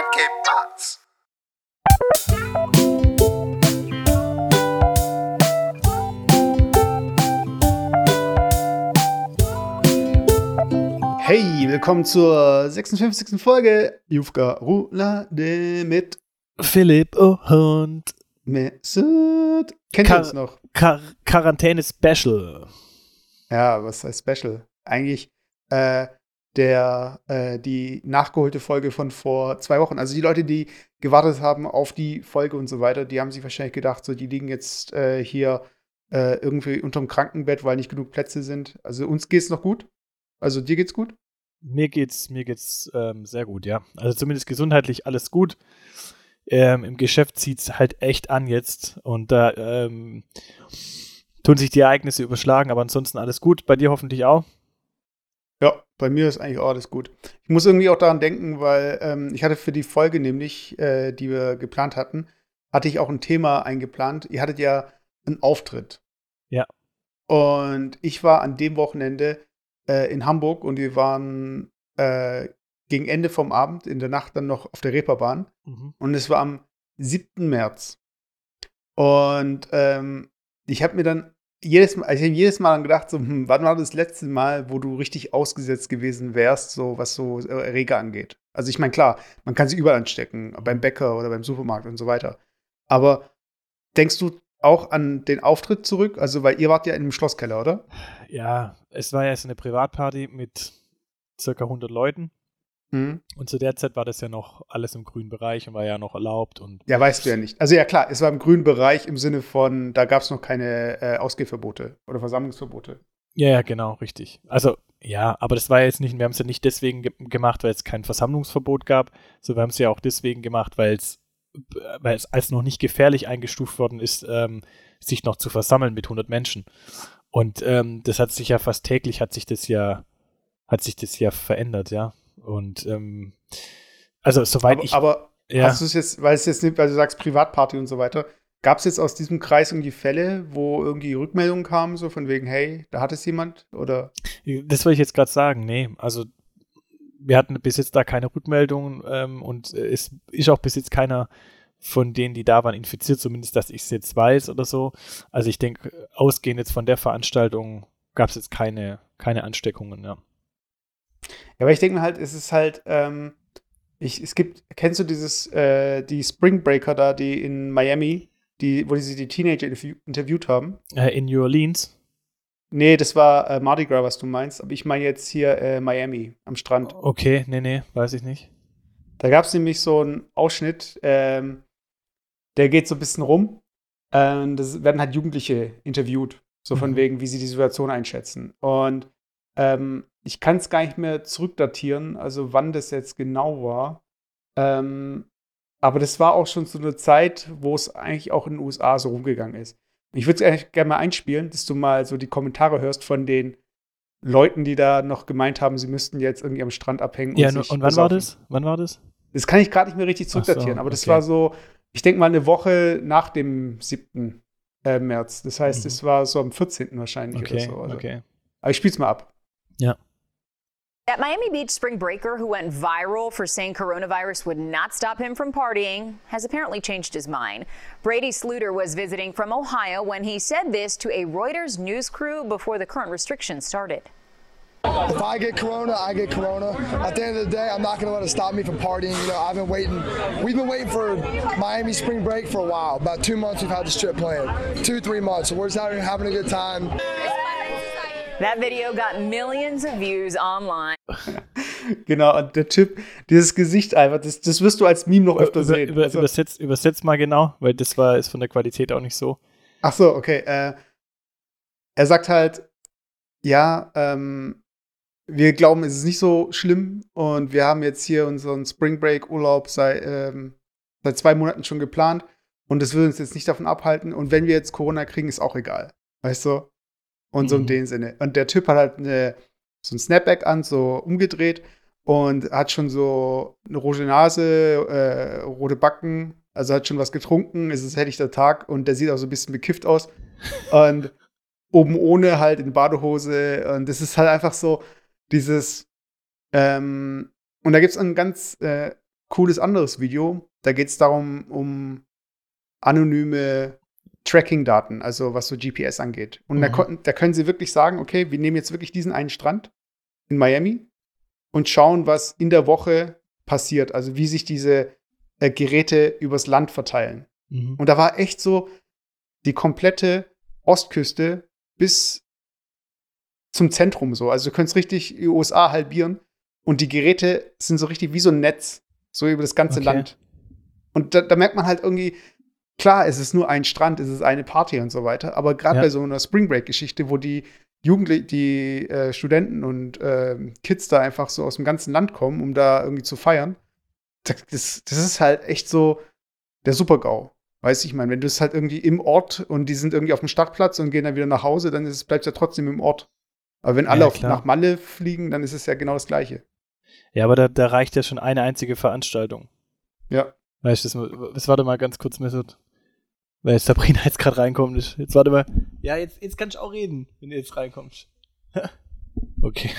and Cape Arts. Hey, willkommen zur 56. Folge Jufka Roulade mit Philipp und Mesut. Kennt ihr Kar- uns noch? Quar Quarantäne Special. Ja, was heißt Special? Eigentlich äh, der, äh, die nachgeholte Folge von vor zwei Wochen. Also die Leute, die gewartet haben auf die Folge und so weiter, die haben sich wahrscheinlich gedacht, so die liegen jetzt äh, hier äh, irgendwie unterm Krankenbett, weil nicht genug Plätze sind. Also uns geht's noch gut. Also dir geht's gut? Mir geht's, mir geht's ähm, sehr gut, ja. Also zumindest gesundheitlich alles gut. Ähm, Im Geschäft zieht's halt echt an jetzt und da ähm, tun sich die Ereignisse überschlagen, aber ansonsten alles gut. Bei dir hoffentlich auch. Ja, bei mir ist eigentlich auch alles gut. Ich muss irgendwie auch daran denken, weil ähm, ich hatte für die Folge nämlich, äh, die wir geplant hatten, hatte ich auch ein Thema eingeplant. Ihr hattet ja einen Auftritt. Ja. Und ich war an dem Wochenende äh, in Hamburg und wir waren äh, gegen Ende vom Abend in der Nacht dann noch auf der Reeperbahn. Mhm. Und es war am 7. März. Und ähm, ich habe mir dann jedes Mal, ich habe jedes Mal dann gedacht, so, hm, wann war das letzte Mal, wo du richtig ausgesetzt gewesen wärst, so was so äh, Erreger angeht? Also ich meine, klar, man kann sie überall anstecken, beim Bäcker oder beim Supermarkt und so weiter. Aber denkst du auch an den Auftritt zurück? Also, weil ihr wart ja in einem Schlosskeller, oder? Ja, es war ja so eine Privatparty mit circa 100 Leuten Mhm. und zu der Zeit war das ja noch alles im grünen Bereich und war ja noch erlaubt und Ja, weißt du ja nicht. Also ja, klar, es war im grünen Bereich im Sinne von, da gab es noch keine äh, Ausgehverbote oder Versammlungsverbote. Ja, ja, genau, richtig. Also, ja, aber das war jetzt nicht, wir haben es ja nicht deswegen ge gemacht, weil es kein Versammlungsverbot gab, sondern wir haben es ja auch deswegen gemacht, weil es, weil es als noch nicht gefährlich eingestuft worden ist, ähm, sich noch zu versammeln mit 100 Menschen. Und ähm, das hat sich ja fast täglich, hat sich das ja, hat sich das ja verändert, ja. Und ähm, also soweit Aber, ich, aber ja, hast du es jetzt, weil es jetzt nicht, weil du sagst Privatparty und so weiter, gab es jetzt aus diesem Kreis irgendwie Fälle, wo irgendwie Rückmeldungen kamen, so von wegen, hey, da hat es jemand? Oder Das wollte ich jetzt gerade sagen. Nee, also wir hatten bis jetzt da keine Rückmeldungen ähm, und es ist auch bis jetzt keiner von denen, die da waren, infiziert, zumindest, dass ich es jetzt weiß oder so. Also ich denke, ausgehend jetzt von der Veranstaltung gab es jetzt keine, keine Ansteckungen, ja. Ja, aber ich denke mir halt, es ist halt, ähm, ich, es gibt, kennst du dieses, äh, die Spring Breaker da, die in Miami, die, wo sie die Teenager interview interviewt haben? Äh, in New Orleans. Nee, das war äh, Mardi Gras, was du meinst, aber ich meine jetzt hier äh, Miami am Strand. Okay, nee, nee, weiß ich nicht. Da gab es nämlich so einen Ausschnitt, ähm, der geht so ein bisschen rum. Ähm, das werden halt Jugendliche interviewt, so von Mhm. wegen, wie sie die Situation einschätzen. Und ähm, ich kann es gar nicht mehr zurückdatieren, also wann das jetzt genau war. Ähm, aber das war auch schon so eine Zeit, wo es eigentlich auch in den USA so rumgegangen ist. Ich würde es eigentlich gerne mal einspielen, dass du mal so die Kommentare hörst von den Leuten, die da noch gemeint haben, sie müssten jetzt irgendwie am Strand abhängen. Ja, und, und, wann war besaufen. das? Wann war das? Das kann ich gerade nicht mehr richtig Ach so, zurückdatieren, aber das okay. war so, ich denke mal, eine Woche nach dem 7. Äh, März. Das heißt, Mhm. es war so am 14. wahrscheinlich Okay, oder so. Also. okay. Aber ich spiel's mal ab. That Miami Beach spring breaker who went viral for saying coronavirus would not stop him from partying has apparently changed his mind. Brady Sluter was visiting from Ohio when he said this to a Reuters news crew before the current restrictions started. If I get corona, I get corona. At the end of the day, I'm not going to let it stop me from partying. You know, I've been waiting. We've been waiting for Miami spring break for a while. About two months we've had this trip planned. Two, three months. So we're just out here having a good time. That video got millions of views online. Genau, und der Typ, dieses Gesicht einfach, das, das wirst du als Meme noch öfter Über, sehen. über, Also- übersetzt, übersetzt mal genau, weil das war ist von der Qualität auch nicht so. Ach so, okay. Äh, er sagt halt, ja, ähm, wir glauben, es ist nicht so schlimm und wir haben jetzt hier unseren Spring Break Urlaub seit, ähm, seit zwei Monaten schon geplant und das will uns jetzt nicht davon abhalten und wenn wir jetzt Corona kriegen, ist auch egal. Weißt du? Und so in Mhm. dem Sinne. Und der Typ hat halt eine, so ein Snapback an, so umgedreht und hat schon so eine rote Nase, äh, rote Backen, also hat schon was getrunken, es ist helllichter Tag und der sieht auch so ein bisschen bekifft aus. Und oben ohne halt in Badehose. Und das ist halt einfach so dieses, ähm, und da gibt es einen ganz äh, cooles anderes Video. Da geht es darum, um anonyme Tracking-Daten, also was so GPS angeht. Und mhm. da, da können sie wirklich sagen, okay, wir nehmen jetzt wirklich diesen einen Strand in Miami und schauen, was in der Woche passiert, also wie sich diese äh, Geräte übers Land verteilen. Mhm. Und da war echt so die komplette Ostküste bis zum Zentrum so. Also du könntest richtig die USA halbieren und die Geräte sind so richtig wie so ein Netz, so über das ganze okay. Land. Und da, da, merkt man halt irgendwie, klar, es ist nur ein Strand, es ist eine Party und so weiter, aber gerade ja. bei so einer Spring Break-Geschichte, wo die Jugendlichen, die äh, Studenten und äh, Kids da einfach so aus dem ganzen Land kommen, um da irgendwie zu feiern, das, das ist halt echt so der Super-GAU. Weißt du, ich meine, wenn du es halt irgendwie im Ort und die sind irgendwie auf dem Startplatz und gehen dann wieder nach Hause, dann bleibt es ja trotzdem im Ort. Aber wenn alle ja, auf, nach Malle fliegen, dann ist es ja genau das Gleiche. Ja, aber da, da reicht ja schon eine einzige Veranstaltung. Ja. Weißt du, das, warte mal ganz kurz, Mesut. Weil Sabrina jetzt gerade reinkommt. Jetzt warte mal. Ja, jetzt, jetzt kannst du auch reden, wenn du jetzt reinkommst. okay.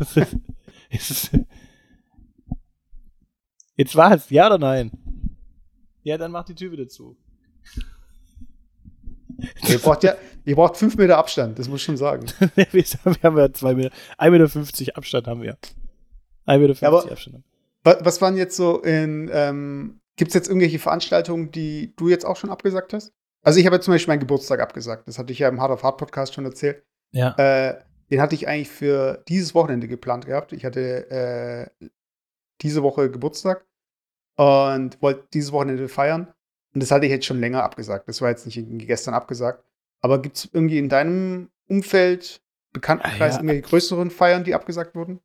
jetzt war es, ja oder nein? Ja, dann mach die Tür wieder zu. Ihr braucht ja, ihr braucht fünf Meter Abstand, das muss ich schon sagen. wir haben ja zwei Meter, 1,50 Meter Abstand haben wir. 1,50 Meter ja, Abstand. Was waren jetzt so in, ähm, gibt es jetzt irgendwelche Veranstaltungen, die du jetzt auch schon abgesagt hast? Also ich habe ja zum Beispiel meinen Geburtstag abgesagt. Das hatte ich ja im Hard of Hard Podcast schon erzählt. Ja. Äh, den hatte ich eigentlich für dieses Wochenende geplant gehabt. Ich hatte äh, diese Woche Geburtstag und wollte dieses Wochenende feiern. Und das hatte ich jetzt schon länger abgesagt. Das war jetzt nicht gestern abgesagt. Aber gibt es irgendwie in deinem Umfeld, Bekanntenkreis, ah, ja. irgendwelche größeren Feiern, die abgesagt wurden?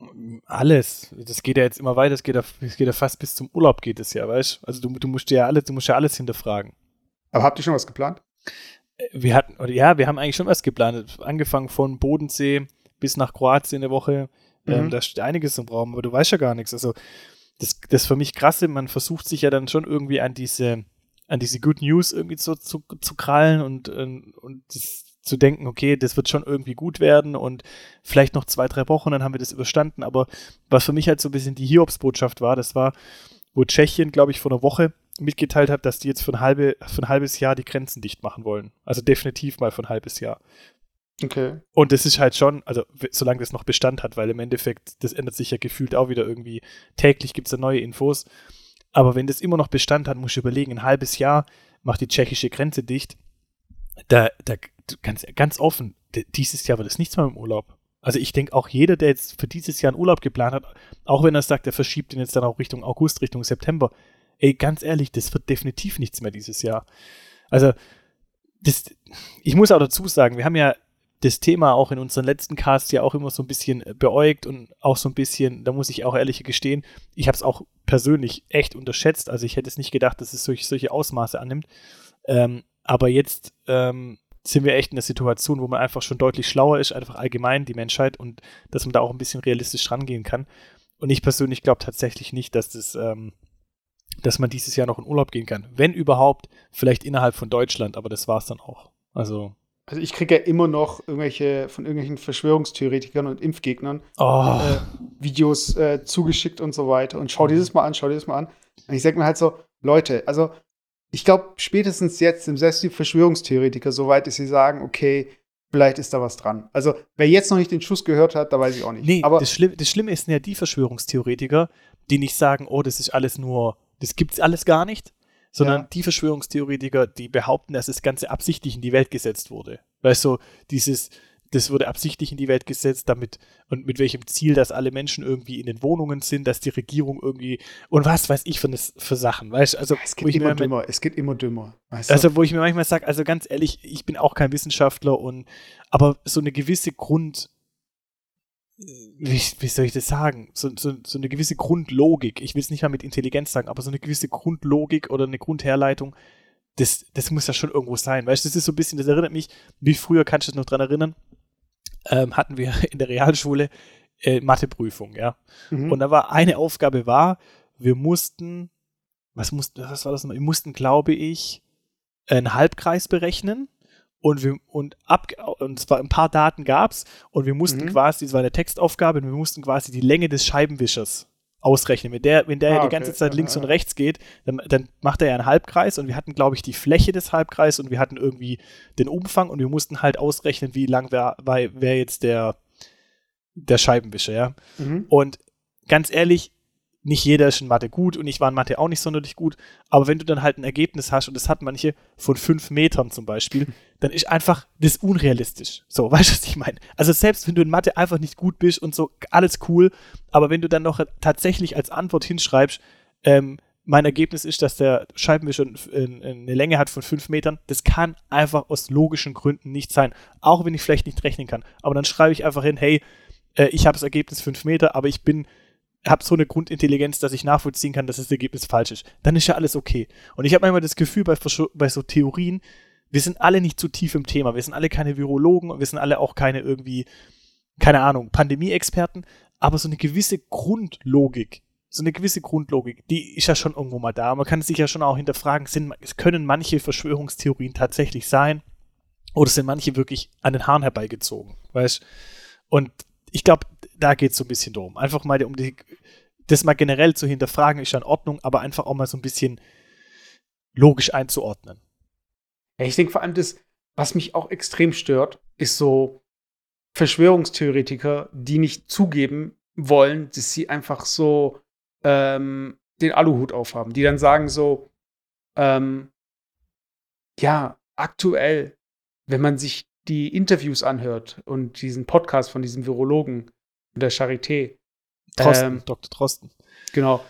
Alles. Das geht ja jetzt immer weiter. Das geht ja, das geht ja fast bis zum Urlaub geht es ja, weißt Also du, du musst ja alles, du musst ja alles hinterfragen. Aber habt ihr schon was geplant? Äh, wir hatten, oder ja, wir haben eigentlich schon was geplant. Angefangen von Bodensee bis nach Kroatien eine Woche. Ähm, mhm. Ähm, da steht einiges im Raum, aber du weißt ja gar nichts. Also das, das für mich krasse, man versucht sich ja dann schon irgendwie an diese an diese Good News irgendwie zu, zu, zu krallen und, und das, zu denken, okay, das wird schon irgendwie gut werden und vielleicht noch zwei, drei Wochen, dann haben wir das überstanden. Aber was für mich halt so ein bisschen die Hiobsbotschaft war, das war, wo Tschechien, glaube ich, vor einer Woche mitgeteilt hat, dass die jetzt für ein, halbe, für ein halbes Jahr die Grenzen dicht machen wollen. Also definitiv mal für ein halbes Jahr. Okay. Und das ist halt schon, also solange das noch Bestand hat, weil im Endeffekt, das ändert sich ja gefühlt auch wieder irgendwie. Täglich gibt es da neue Infos. Aber wenn das immer noch Bestand hat, muss ich überlegen, ein halbes Jahr macht die tschechische Grenze dicht. Da, da ganz, ganz offen, dieses Jahr wird es nichts mehr im Urlaub. Also ich denke auch jeder, der jetzt für dieses Jahr einen Urlaub geplant hat, auch wenn er sagt, er verschiebt ihn jetzt dann auch Richtung August, Richtung September, ey, ganz ehrlich, das wird definitiv nichts mehr dieses Jahr. Also, das, ich muss auch dazu sagen, wir haben ja das Thema auch in unseren letzten Casts ja auch immer so ein bisschen äh, beäugt und auch so ein bisschen, da muss ich auch ehrlich gestehen, ich habe es auch persönlich echt unterschätzt. Also ich hätte es nicht gedacht, dass es solche, solche Ausmaße annimmt. Ähm, aber jetzt ähm, sind wir echt in einer Situation, wo man einfach schon deutlich schlauer ist, einfach allgemein die Menschheit und dass man da auch ein bisschen realistisch rangehen kann. Und ich persönlich glaube tatsächlich nicht, dass das, ähm, dass man dieses Jahr noch in Urlaub gehen kann. Wenn überhaupt, vielleicht innerhalb von Deutschland, aber das war es dann auch. Also also ich kriege ja immer noch irgendwelche von irgendwelchen Verschwörungstheoretikern und Impfgegnern oh. äh, Videos äh, zugeschickt und so weiter. Und schau dieses mal an, schau dieses mal an. Und ich sag mir halt so, Leute, also ich glaube, spätestens jetzt sind selbst die Verschwörungstheoretiker so weit, dass sie sagen, okay, vielleicht ist da was dran. Also, wer jetzt noch nicht den Schuss gehört hat, da weiß ich auch nicht. Nee, Aber das, Schlimm, das Schlimme sind ja die Verschwörungstheoretiker, die nicht sagen, oh, das ist alles nur, das gibt's alles gar nicht, sondern ja. die Verschwörungstheoretiker, die behaupten, dass das Ganze absichtlich in die Welt gesetzt wurde. Weißt du, dieses, das wurde absichtlich in die Welt gesetzt, damit und mit welchem Ziel, dass alle Menschen irgendwie in den Wohnungen sind, dass die Regierung irgendwie und was weiß ich für, das, für Sachen, weißt du? Also, es geht immer dümmer, es geht immer dümmer. Weißt du? Also, wo ich mir manchmal sage, also ganz ehrlich, ich bin auch kein Wissenschaftler und aber so eine gewisse Grund, wie, wie soll ich das sagen? So, so, so eine gewisse Grundlogik, ich will es nicht mal mit Intelligenz sagen, aber so eine gewisse Grundlogik oder eine Grundherleitung, das, das muss ja schon irgendwo sein. Weißt du, das ist so ein bisschen, das erinnert mich, wie früher, kannst du dich noch dran erinnern, ähm, hatten wir in der Realschule äh, Matheprüfung, ja. Mhm. Und da war eine Aufgabe war, wir mussten, was mussten, was war das nochmal? Wir mussten, glaube ich, einen Halbkreis berechnen und wir und ab und zwar ein paar Daten gab es und wir mussten mhm. quasi, das war eine Textaufgabe und wir mussten quasi die Länge des Scheibenwischers ausrechnen. Wenn der, wenn der Ah, ja die okay. ganze Zeit links Ja, und rechts geht, dann, dann macht er ja einen Halbkreis und wir hatten, glaube ich, die Fläche des Halbkreises und wir hatten irgendwie den Umfang und wir mussten halt ausrechnen, wie lang wäre wär, wär jetzt der, der Scheibenwischer, ja. Mhm. Und ganz ehrlich, nicht jeder ist in Mathe gut und ich war in Mathe auch nicht sonderlich gut, aber wenn du dann halt ein Ergebnis hast und das hat manche von fünf Metern zum Beispiel, dann ist einfach das unrealistisch. So, weißt du, was ich meine? Also selbst wenn du in Mathe einfach nicht gut bist und so, alles cool, aber wenn du dann noch tatsächlich als Antwort hinschreibst, ähm, mein Ergebnis ist, dass der Scheibenwischer eine Länge hat von fünf Metern. Das kann einfach aus logischen Gründen nicht sein. Auch wenn ich vielleicht nicht rechnen kann. Aber dann schreibe ich einfach hin, hey, äh, ich habe das Ergebnis fünf Meter, aber ich bin, habe so eine Grundintelligenz, dass ich nachvollziehen kann, dass das Ergebnis falsch ist. Dann ist ja alles okay. Und ich habe manchmal das Gefühl bei, bei so Theorien, wir sind alle nicht zu tief im Thema. Wir sind alle keine Virologen und wir sind alle auch keine irgendwie, keine Ahnung, Pandemie-Experten. Aber so eine gewisse Grundlogik, so eine gewisse Grundlogik, die ist ja schon irgendwo mal da. Man kann sich ja schon auch hinterfragen, sind, können manche Verschwörungstheorien tatsächlich sein oder sind manche wirklich an den Haaren herbeigezogen, weißt? Und ich glaube, da geht es so ein bisschen drum. Einfach mal um die, das mal generell zu hinterfragen, ist ja in Ordnung, aber einfach auch mal so ein bisschen logisch einzuordnen. Ja, ich denke vor allem, das, was mich auch extrem stört, ist so Verschwörungstheoretiker, die nicht zugeben wollen, dass sie einfach so ähm, den Aluhut aufhaben, die dann sagen so, ähm, ja, aktuell, wenn man sich die Interviews anhört und diesen Podcast von diesem Virologen in der Charité, Drosten, Ähm, Dr. Drosten. genau,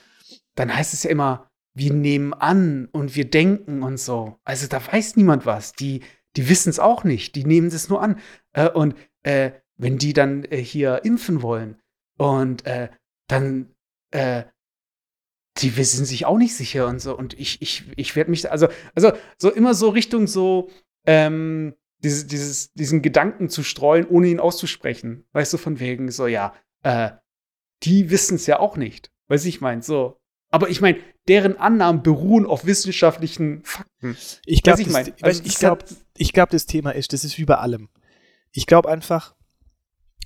dann heißt es ja immer, wir nehmen an und wir denken und so. Also da weiß niemand was. Die, die wissen es auch nicht. Die nehmen es nur an. Äh, und äh, wenn die dann äh, hier impfen wollen und äh, dann, äh, die wissen sich auch nicht sicher und so. Und ich, ich, ich werde mich, da- also, also so immer so Richtung so, ähm, dieses, dieses, diesen Gedanken zu streuen, ohne ihn auszusprechen. Weißt du, von wegen so, ja, äh, die wissen es ja auch nicht. Weiß ich mein, so. Aber ich meine, deren Annahmen beruhen auf wissenschaftlichen Fakten. Ich glaube, ich das, mein, also ich es glaub, hat- ich glaub, das Thema ist, das ist wie bei allem. Ich glaube einfach,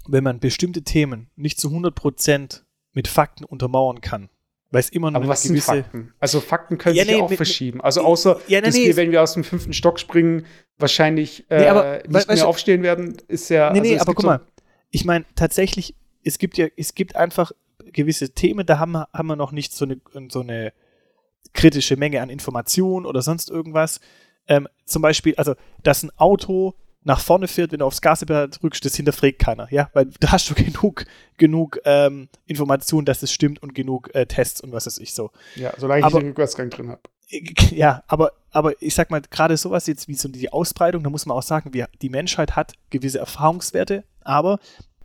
wenn man bestimmte Themen nicht zu 100% mit Fakten untermauern kann, weil es immer nur Aber was sind gewisse Fakten? Also Fakten können Ja, sich ja nee, auch mit- verschieben. Also außer, Ja, nee, dass nee, wir, wenn wir aus dem fünften Stock springen, wahrscheinlich äh, Nee, aber, nicht we- weißt mehr aufstehen werden, ist ja. Nee, also nee, aber guck so- mal, ich meine tatsächlich, es gibt ja, es gibt einfach gewisse Themen, da haben wir, haben wir noch nicht so eine, so eine kritische Menge an Informationen oder sonst irgendwas. Ähm, zum Beispiel, also, dass ein Auto nach vorne fährt, wenn du aufs Gaspedal drückst, das hinterfragt keiner, ja, weil da hast du genug, genug ähm, Informationen, dass es stimmt und genug äh, Tests und was weiß ich so. Ja, solange aber- ich den Rückwärtsgang drin habe. Ja, aber, aber ich sag mal, gerade sowas jetzt wie so die Ausbreitung, da muss man auch sagen, wir, die Menschheit hat gewisse Erfahrungswerte, aber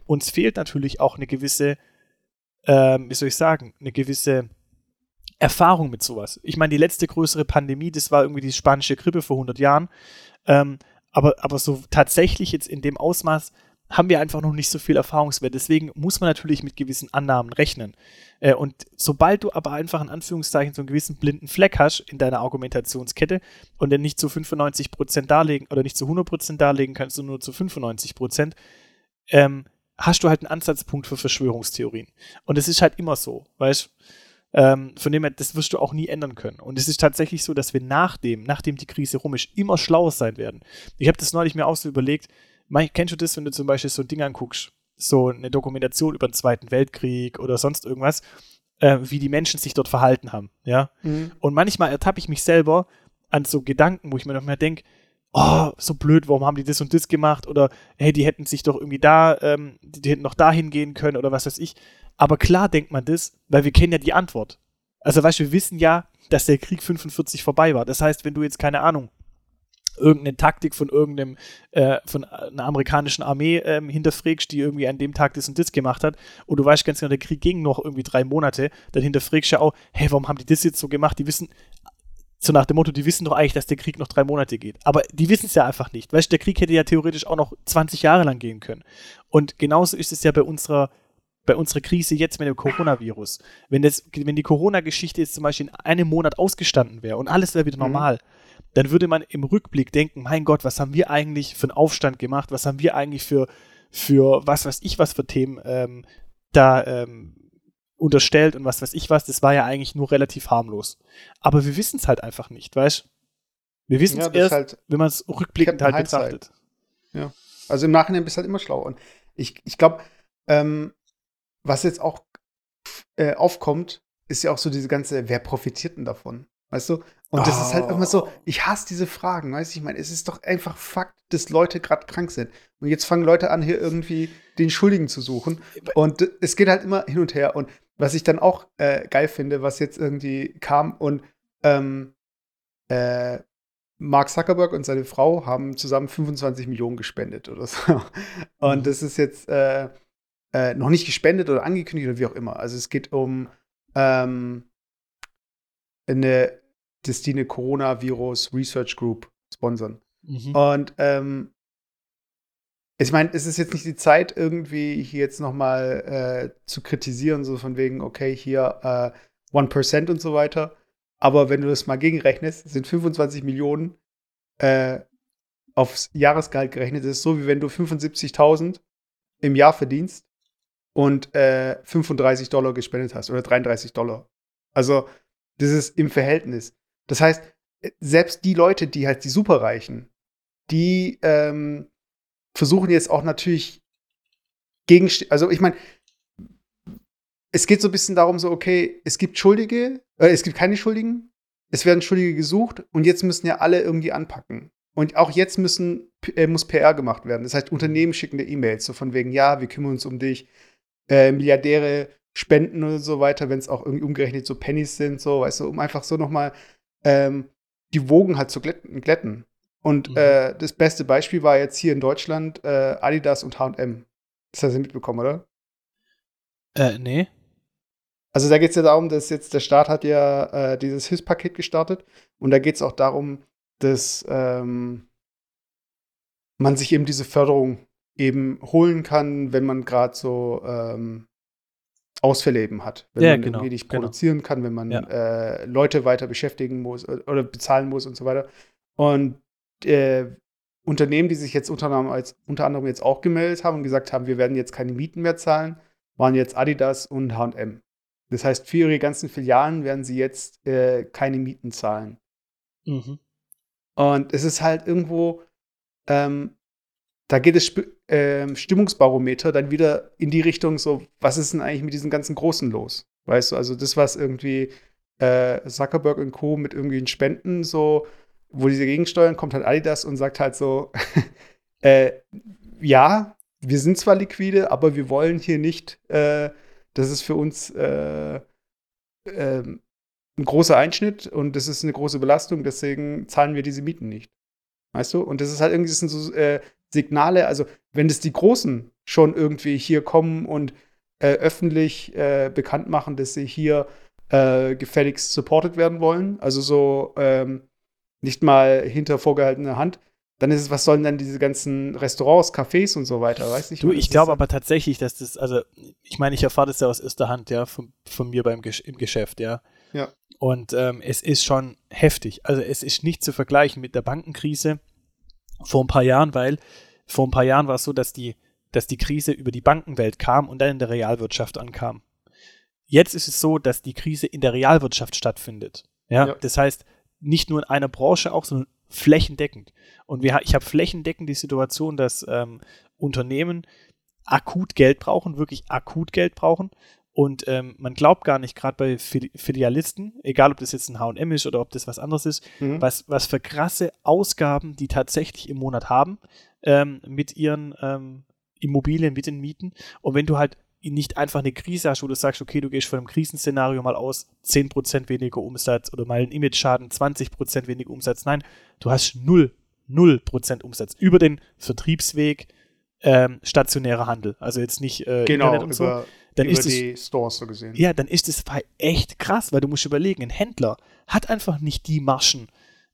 uns fehlt natürlich auch eine gewisse, ähm, wie soll ich sagen, eine gewisse Erfahrung mit sowas. Ich meine, die letzte größere Pandemie, das war irgendwie die spanische Grippe vor 100 Jahren, ähm, aber, aber so tatsächlich jetzt in dem Ausmaß haben wir einfach noch nicht so viel Erfahrungswert. Deswegen muss man natürlich mit gewissen Annahmen rechnen. Äh, und sobald du aber einfach in Anführungszeichen so einen gewissen blinden Fleck hast in deiner Argumentationskette und dann nicht zu 95% darlegen oder nicht zu 100% darlegen kannst, sondern nur zu 95%, ähm, hast du halt einen Ansatzpunkt für Verschwörungstheorien. Und es ist halt immer so, weißt ähm, von dem her, das wirst du auch nie ändern können. Und es ist tatsächlich so, dass wir nachdem, nachdem die Krise rum ist, immer schlauer sein werden. Ich habe das neulich mir auch so überlegt, mein, kennst du das, wenn du zum Beispiel so ein Ding anguckst, so eine Dokumentation über den Zweiten Weltkrieg oder sonst irgendwas, äh, wie die Menschen sich dort verhalten haben, ja? Mhm. Und manchmal ertappe ich mich selber an so Gedanken, wo ich mir noch mehr denke, oh, so blöd, warum haben die das und das gemacht? Oder hey, die hätten sich doch irgendwie da, ähm, die, die hätten noch dahin gehen können oder was weiß ich. Aber klar denkt man das, weil wir kennen ja die Antwort. Also weißt du, wir wissen ja, dass der Krieg 45 vorbei war. Das heißt, wenn du jetzt keine Ahnung, irgendeine Taktik von irgendeinem, äh, von einer amerikanischen Armee ähm, hinterfragst, die irgendwie an dem Tag das und das gemacht hat, und du weißt ganz genau, der Krieg ging noch irgendwie drei Monate, dann hinterfragst du ja auch, hey, warum haben die das jetzt so gemacht? Die wissen, so nach dem Motto, die wissen doch eigentlich, dass der Krieg noch drei Monate geht. Aber die wissen es ja einfach nicht. Weißt du, der Krieg hätte ja theoretisch auch noch 20 Jahre lang gehen können. Und genauso ist es ja bei unserer, bei unserer Krise jetzt mit dem Coronavirus. Wenn, das, wenn die Corona-Geschichte jetzt zum Beispiel in einem Monat ausgestanden wäre und alles wäre wieder Mhm. normal, dann würde man im Rückblick denken, mein Gott, was haben wir eigentlich für einen Aufstand gemacht? Was haben wir eigentlich für, für was weiß ich was für Themen ähm, da ähm, unterstellt und was weiß ich was, das war ja eigentlich nur relativ harmlos. Aber wir wissen es halt einfach nicht, weißt du? Wir wissen es ja, erst, halt, wenn man es rückblickend halt betrachtet. Ja. Also im Nachhinein bist du halt immer schlau. Und ich, ich glaube, ähm, was jetzt auch äh, aufkommt, ist ja auch so diese ganze, wer profitiert denn davon? Weißt du? Und das oh. ist halt immer so, oh. ich hasse diese Fragen, weißt du? Ich meine, es ist doch einfach Fakt, dass Leute gerade krank sind. Und jetzt fangen Leute an, hier irgendwie den Schuldigen zu suchen. Und es geht halt immer hin und her. Und was ich dann auch äh, geil finde, was jetzt irgendwie kam und ähm, äh, Mark Zuckerberg und seine Frau haben zusammen 25 Millionen gespendet oder so. Und mhm. das ist jetzt äh, äh, noch nicht gespendet oder angekündigt oder wie auch immer. Also es geht um ähm, eine, dass die eine Coronavirus Research Group sponsern. Mhm. Und ähm, ich meine, es ist jetzt nicht die Zeit, irgendwie hier jetzt noch mal äh, zu kritisieren, so von wegen, okay, hier äh, 1% und so weiter. Aber wenn du das mal gegenrechnest, sind 25 Millionen äh, aufs Jahresgehalt gerechnet. Das ist so, wie wenn du 75.000 im Jahr verdienst und äh, 35 Dollar gespendet hast oder 33 Dollar. Also, das ist im Verhältnis. Das heißt, selbst die Leute, die halt die Superreichen, die ähm, versuchen jetzt auch natürlich gegen, also ich meine, es geht so ein bisschen darum, so, okay, es gibt Schuldige, äh, es gibt keine Schuldigen, es werden Schuldige gesucht und jetzt müssen ja alle irgendwie anpacken. Und auch jetzt müssen, äh, muss PR gemacht werden. Das heißt, Unternehmen schicken dir E-Mails, so von wegen, ja, wir kümmern uns um dich, äh, Milliardäre spenden und so weiter, wenn es auch irgendwie umgerechnet so Pennies sind, so, weißt du, um einfach so nochmal ähm, die Wogen halt zu glätten. Und mhm. äh, das beste Beispiel war jetzt hier in Deutschland äh, Adidas und HM. Das hast du mitbekommen, oder? Äh, nee. Also da geht es ja darum, dass jetzt der Staat hat ja äh, dieses HIS-Paket gestartet und da geht es auch darum, dass ähm, man sich eben diese Förderung eben holen kann, wenn man gerade so ähm, Ausfälle eben hat. Wenn ja, man genau, irgendwie nicht genau. produzieren genau. kann, wenn man ja. äh, Leute weiter beschäftigen muss oder bezahlen muss und so weiter. Und äh, Unternehmen, die sich jetzt unter anderem, als, unter anderem jetzt auch gemeldet haben und gesagt haben, wir werden jetzt keine Mieten mehr zahlen, waren jetzt Adidas und HM. Das heißt, für ihre ganzen Filialen werden sie jetzt äh, keine Mieten zahlen. Mhm. Und es ist halt irgendwo, ähm, da geht das äh, Stimmungsbarometer dann wieder in die Richtung, so, was ist denn eigentlich mit diesen ganzen Großen los? Weißt du, also das, was irgendwie äh, Zuckerberg und Co. mit irgendwie Spenden so, wo diese gegensteuern, kommt halt Adidas und sagt halt so, äh, ja, wir sind zwar liquide, aber wir wollen hier nicht, äh, das ist für uns äh, äh, ein großer Einschnitt und das ist eine große Belastung, deswegen zahlen wir diese Mieten nicht. Weißt du? Und das ist halt irgendwie so äh, Signale, also wenn das die Großen schon irgendwie hier kommen und äh, öffentlich äh, bekannt machen, dass sie hier äh, gefälligst supported werden wollen, also so ähm, nicht mal hinter vorgehaltener Hand, dann ist es, was sollen dann diese ganzen Restaurants, Cafés und so weiter, weißt du? Ich glaube aber tatsächlich, dass das, also, ich meine, ich erfahre das ja aus erster Hand, ja, von, von mir beim Gesch im Geschäft, ja. Ja. Und ähm, es ist schon heftig. Also es ist nicht zu vergleichen mit der Bankenkrise vor ein paar Jahren, weil vor ein paar Jahren war es so, dass die, dass die Krise über die Bankenwelt kam und dann in der Realwirtschaft ankam. Jetzt ist es so, dass die Krise in der Realwirtschaft stattfindet. Ja, ja. das heißt, nicht nur in einer Branche auch, sondern flächendeckend. Und wir, ich habe flächendeckend die Situation, dass ähm, Unternehmen akut Geld brauchen, wirklich akut Geld brauchen. Und ähm, man glaubt gar nicht, gerade bei Filialisten, egal ob das jetzt ein HM ist oder ob das was anderes ist, mhm. was, was für krasse Ausgaben die tatsächlich im Monat haben ähm, mit ihren ähm, Immobilien, mit den Mieten. Und wenn du halt nicht einfach eine Krise hast, wo du sagst, okay, du gehst von einem Krisenszenario mal aus, 10% weniger Umsatz oder mal ein Image-Schaden, 20% weniger Umsatz. Nein, du hast 0, 0% Umsatz über den Vertriebsweg ähm, stationärer Handel. Also jetzt nicht äh, genau, Internet und so. Dann über ist die es, Stores so gesehen. Ja, dann ist es echt krass, weil du musst überlegen, ein Händler hat einfach nicht die Marschen,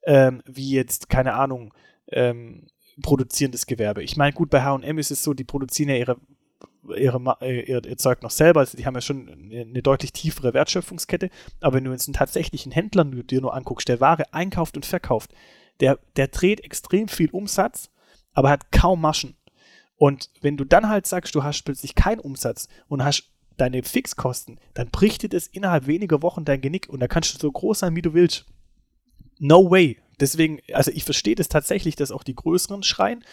ähm, wie jetzt, keine Ahnung, ähm, produzierendes Gewerbe. Ich meine, gut, bei H&M ist es so, die produzieren ja ihre ihre, äh, ihr, ihr Zeug noch selber. Also die haben ja schon eine deutlich tiefere Wertschöpfungskette. Aber wenn du jetzt einen tatsächlichen Händler dir nur anguckst, der Ware einkauft und verkauft, der, der dreht extrem viel Umsatz, aber hat kaum Maschen. Und wenn du dann halt sagst, du hast plötzlich keinen Umsatz und hast deine Fixkosten, dann bricht dir das innerhalb weniger Wochen dein Genick und da kannst du so groß sein, wie du willst. No way. Deswegen, also ich verstehe das tatsächlich, dass auch die Größeren schreien.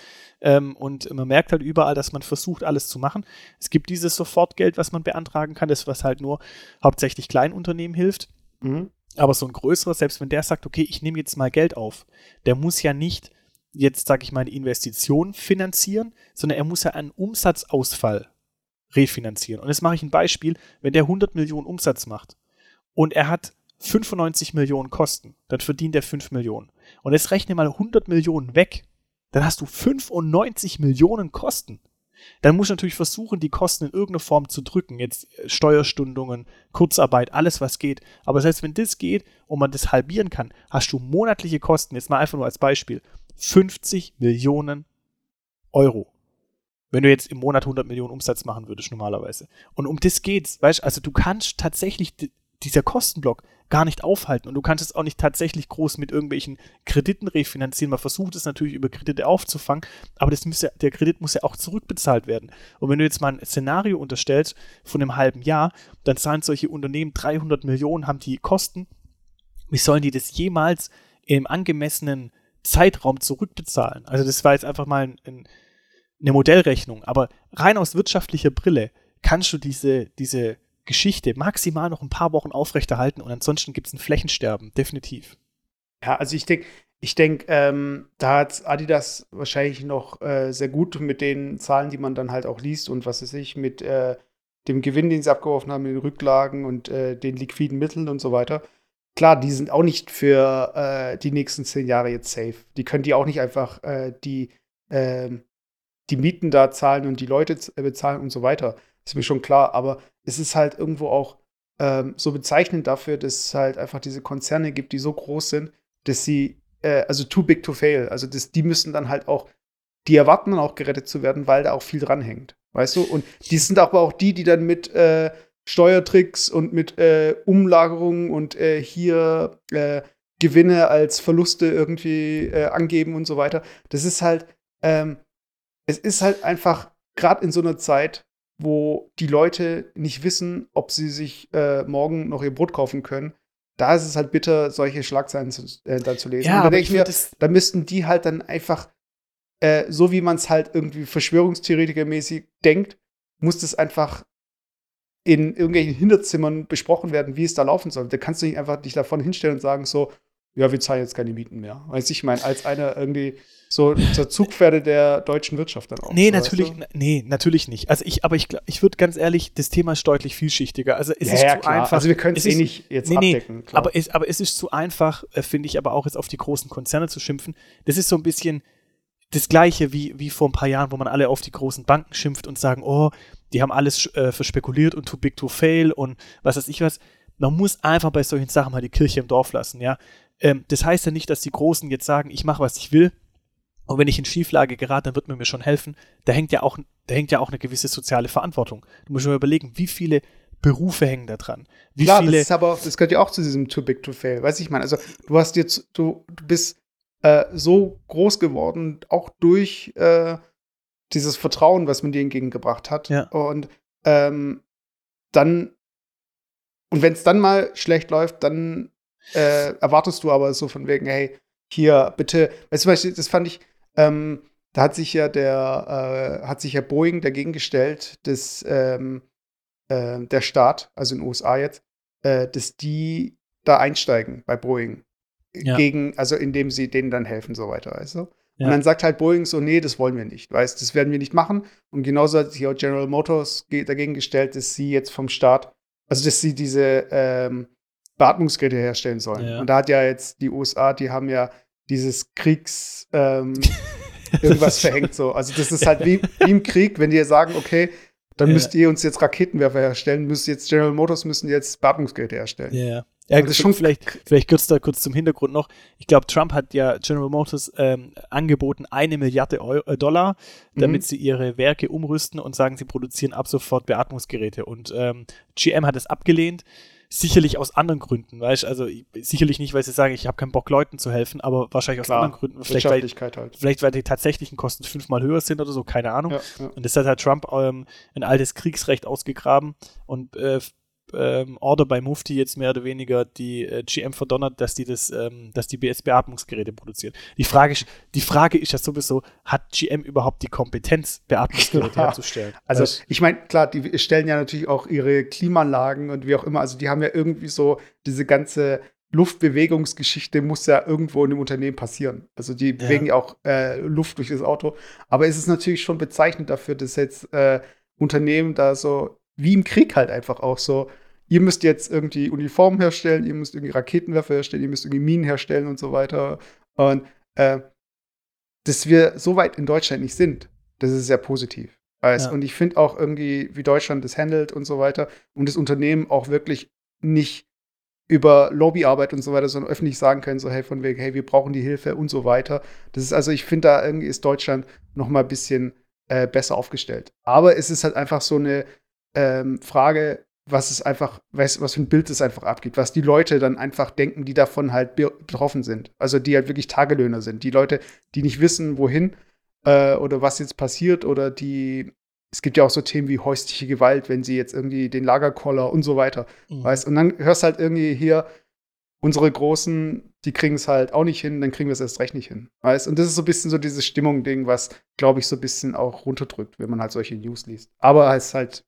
Ähm, und man merkt halt überall, dass man versucht, alles zu machen. Es gibt dieses Sofortgeld, was man beantragen kann, das was halt nur hauptsächlich Kleinunternehmen hilft. Mhm. Aber so ein größerer, selbst wenn der sagt, okay, ich nehme jetzt mal Geld auf, der muss ja nicht jetzt, sage ich mal, eine Investition finanzieren, sondern er muss ja einen Umsatzausfall refinanzieren. Und jetzt mache ich ein Beispiel, wenn der 100 Millionen Umsatz macht und er hat 95 Millionen Kosten, dann verdient er 5 Millionen. Und jetzt rechne mal 100 Millionen weg, dann hast du 95 Millionen Kosten. Dann musst du natürlich versuchen, die Kosten in irgendeiner Form zu drücken. Jetzt äh, Steuerstundungen, Kurzarbeit, alles was geht. Aber selbst wenn das geht und man das halbieren kann, hast du monatliche Kosten, jetzt mal einfach nur als Beispiel, 50 Millionen Euro. Wenn du jetzt im Monat 100 Millionen Umsatz machen würdest normalerweise. Und um das geht's, weißt also du kannst tatsächlich dieser Kostenblock gar nicht aufhalten und du kannst es auch nicht tatsächlich groß mit irgendwelchen Krediten refinanzieren. Man versucht es natürlich über Kredite aufzufangen, aber das muss der Kredit muss ja auch zurückbezahlt werden. Und wenn du jetzt mal ein Szenario unterstellst von einem halben Jahr, dann zahlen solche Unternehmen 300 Millionen, haben die Kosten. Wie sollen die das jemals im angemessenen Zeitraum zurückbezahlen? Also das war jetzt einfach mal ein, ein, eine Modellrechnung, aber rein aus wirtschaftlicher Brille kannst du diese, diese Geschichte maximal noch ein paar Wochen aufrechterhalten und ansonsten gibt es ein Flächensterben, definitiv. Ja, also ich denke, ich denke, ähm, da hat Adidas wahrscheinlich noch äh, sehr gut mit den Zahlen, die man dann halt auch liest und was weiß ich, mit äh, dem Gewinn, den sie abgeworfen haben, den Rücklagen und äh, den liquiden Mitteln und so weiter. Klar, die sind auch nicht für äh, die nächsten zehn Jahre jetzt safe. Die können die auch nicht einfach äh, die, ähm, die Mieten da zahlen und die Leute äh, bezahlen und so weiter. Ist mir schon klar, aber es ist halt irgendwo auch ähm, so bezeichnend dafür, dass es halt einfach diese Konzerne gibt, die so groß sind, dass sie, äh, also too big to fail, also das, die müssen dann halt auch, die erwarten dann auch gerettet zu werden, weil da auch viel dranhängt, weißt du? Und die sind aber auch die, die dann mit äh, Steuertricks und mit äh, Umlagerungen und äh, hier äh, Gewinne als Verluste irgendwie angeben und so weiter. Das ist halt, ähm, es ist halt einfach, gerade in so einer Zeit, wo die Leute nicht wissen, ob sie sich äh, morgen noch ihr Brot kaufen können. Da ist es halt bitter, solche Schlagzeilen zu, äh, dann zu lesen. Ja, und da denke ich mir, da müssten die halt dann einfach, äh, so wie man es halt irgendwie Verschwörungstheoretikermäßig denkt, muss das einfach in irgendwelchen Hinterzimmern besprochen werden, wie es da laufen soll. Da kannst du nicht einfach dich davon hinstellen und sagen so, ja, wir zahlen jetzt keine Mieten mehr. Weiß ich meine, als einer irgendwie so zur Zugpferde der deutschen Wirtschaft dann auch. Nee, so, natürlich, weißt du? nee, natürlich nicht. Also ich, aber ich, ich würde ganz ehrlich, das Thema ist deutlich vielschichtiger. Also es ja, ist ja, zu klar. einfach. Also wir können es eh nicht jetzt nee, nee, abdecken. Aber es, aber es ist zu einfach, äh, finde ich, aber auch jetzt auf die großen Konzerne zu schimpfen. Das ist so ein bisschen das Gleiche wie, wie vor ein paar Jahren, wo man alle auf die großen Banken schimpft und sagen, oh, die haben alles äh, verspekuliert und too big to fail und was weiß ich was. Man muss einfach bei solchen Sachen mal die Kirche im Dorf lassen, ja. Ähm, das heißt ja nicht, dass die Großen jetzt sagen, ich mache, was ich will. Und wenn ich in Schieflage gerate, dann wird man mir schon helfen. Da hängt ja auch, da hängt ja auch eine gewisse soziale Verantwortung. Du musst mal überlegen, wie viele Berufe hängen da dran. Wie Klar, viele das ist aber, das gehört ja auch zu diesem Too Big to Fail. Weiß ich meine, also du hast jetzt, du, du bist äh, so groß geworden, auch durch äh, dieses Vertrauen, was man dir entgegengebracht hat. Ja. Und ähm, dann, und wenn es dann mal schlecht läuft, dann äh, erwartest du aber so von wegen, hey, hier, bitte, weißt du, das fand ich, ähm, da hat sich ja der, äh, hat sich ja Boeing dagegen gestellt, dass ähm, äh, der Staat, also in den USA jetzt, äh, dass die da einsteigen bei Boeing. Ja. Gegen, also indem sie denen dann helfen, so weiter, weißt du? Ja. Und dann sagt halt Boeing so, nee, das wollen wir nicht, weißt das werden wir nicht machen. Und genauso hat sich auch General Motors dagegen gestellt, dass sie jetzt vom Staat, also dass sie diese ähm, Beatmungsgeräte herstellen sollen. Ja. Und da hat ja jetzt die USA, die haben ja dieses Kriegs ähm, irgendwas verhängt so. Also das ist halt wie, wie im Krieg, wenn die sagen, okay, dann Ja. müsst ihr uns jetzt Raketenwerfer herstellen, müsst jetzt General Motors müssen jetzt Beatmungsgeräte herstellen. Ja, ja. Also das ist schon- vielleicht, vielleicht kurz da kurz zum Hintergrund noch. Ich glaube, Trump hat ja General Motors ähm, angeboten, eine Milliarde Euro, äh, Dollar, damit Mhm. sie ihre Werke umrüsten und sagen, sie produzieren ab sofort Beatmungsgeräte. Und ähm, GM hat es abgelehnt. Sicherlich aus anderen Gründen, weißt also sicherlich nicht, weil sie sagen, ich habe keinen Bock, Leuten zu helfen, aber wahrscheinlich aus Klar, anderen Gründen. Vielleicht weil, halt. vielleicht, weil die tatsächlichen Kosten fünfmal höher sind oder so, keine Ahnung. Ja, ja. Und das hat halt Trump ähm, ein altes Kriegsrecht ausgegraben und äh, ähm, Order bei Mufti jetzt mehr oder weniger die äh, GM verdonnert, dass die das, ähm, dass die BS-Beatmungsgeräte produziert. Die Frage, ist, die Frage ist ja sowieso, hat GM überhaupt die Kompetenz, Beatmungsgeräte Ja. herzustellen? Also Weißt- ich meine, klar, die stellen ja natürlich auch ihre Klimaanlagen und wie auch immer. Also die haben ja irgendwie so diese ganze Luftbewegungsgeschichte muss ja irgendwo in dem Unternehmen passieren. Also die bewegen ja auch äh, Luft durch das Auto. Aber es ist natürlich schon bezeichnend dafür, dass jetzt äh, Unternehmen da so wie im Krieg halt einfach auch so, ihr müsst jetzt irgendwie Uniformen herstellen, ihr müsst irgendwie Raketenwerfer herstellen, ihr müsst irgendwie Minen herstellen und so weiter. Und äh, dass wir so weit in Deutschland nicht sind, das ist sehr positiv. Ja. Und ich finde auch irgendwie, wie Deutschland das handelt und so weiter und das Unternehmen auch wirklich nicht über Lobbyarbeit und so weiter, sondern öffentlich sagen können, so hey, von wegen, hey, wir brauchen die Hilfe und so weiter. Das ist also, ich finde, da irgendwie ist Deutschland noch mal ein bisschen äh, besser aufgestellt. Aber es ist halt einfach so eine ähm, Frage, was es einfach, was, was für ein Bild es einfach abgibt, was die Leute dann einfach denken, die davon halt be betroffen sind. Also die halt wirklich Tagelöhner sind. Die Leute, die nicht wissen, wohin äh, oder was jetzt passiert oder die, es gibt ja auch so Themen wie häusliche Gewalt, wenn sie jetzt irgendwie den Lagerkoller und so weiter, Mhm. weißt. Und dann hörst halt irgendwie hier, unsere Großen, die kriegen es halt auch nicht hin, dann kriegen wir es erst recht nicht hin, weißt. Und das ist so ein bisschen so dieses Stimmung-Ding, was, glaube ich, so ein bisschen auch runterdrückt, wenn man halt solche News liest. Aber es ist halt,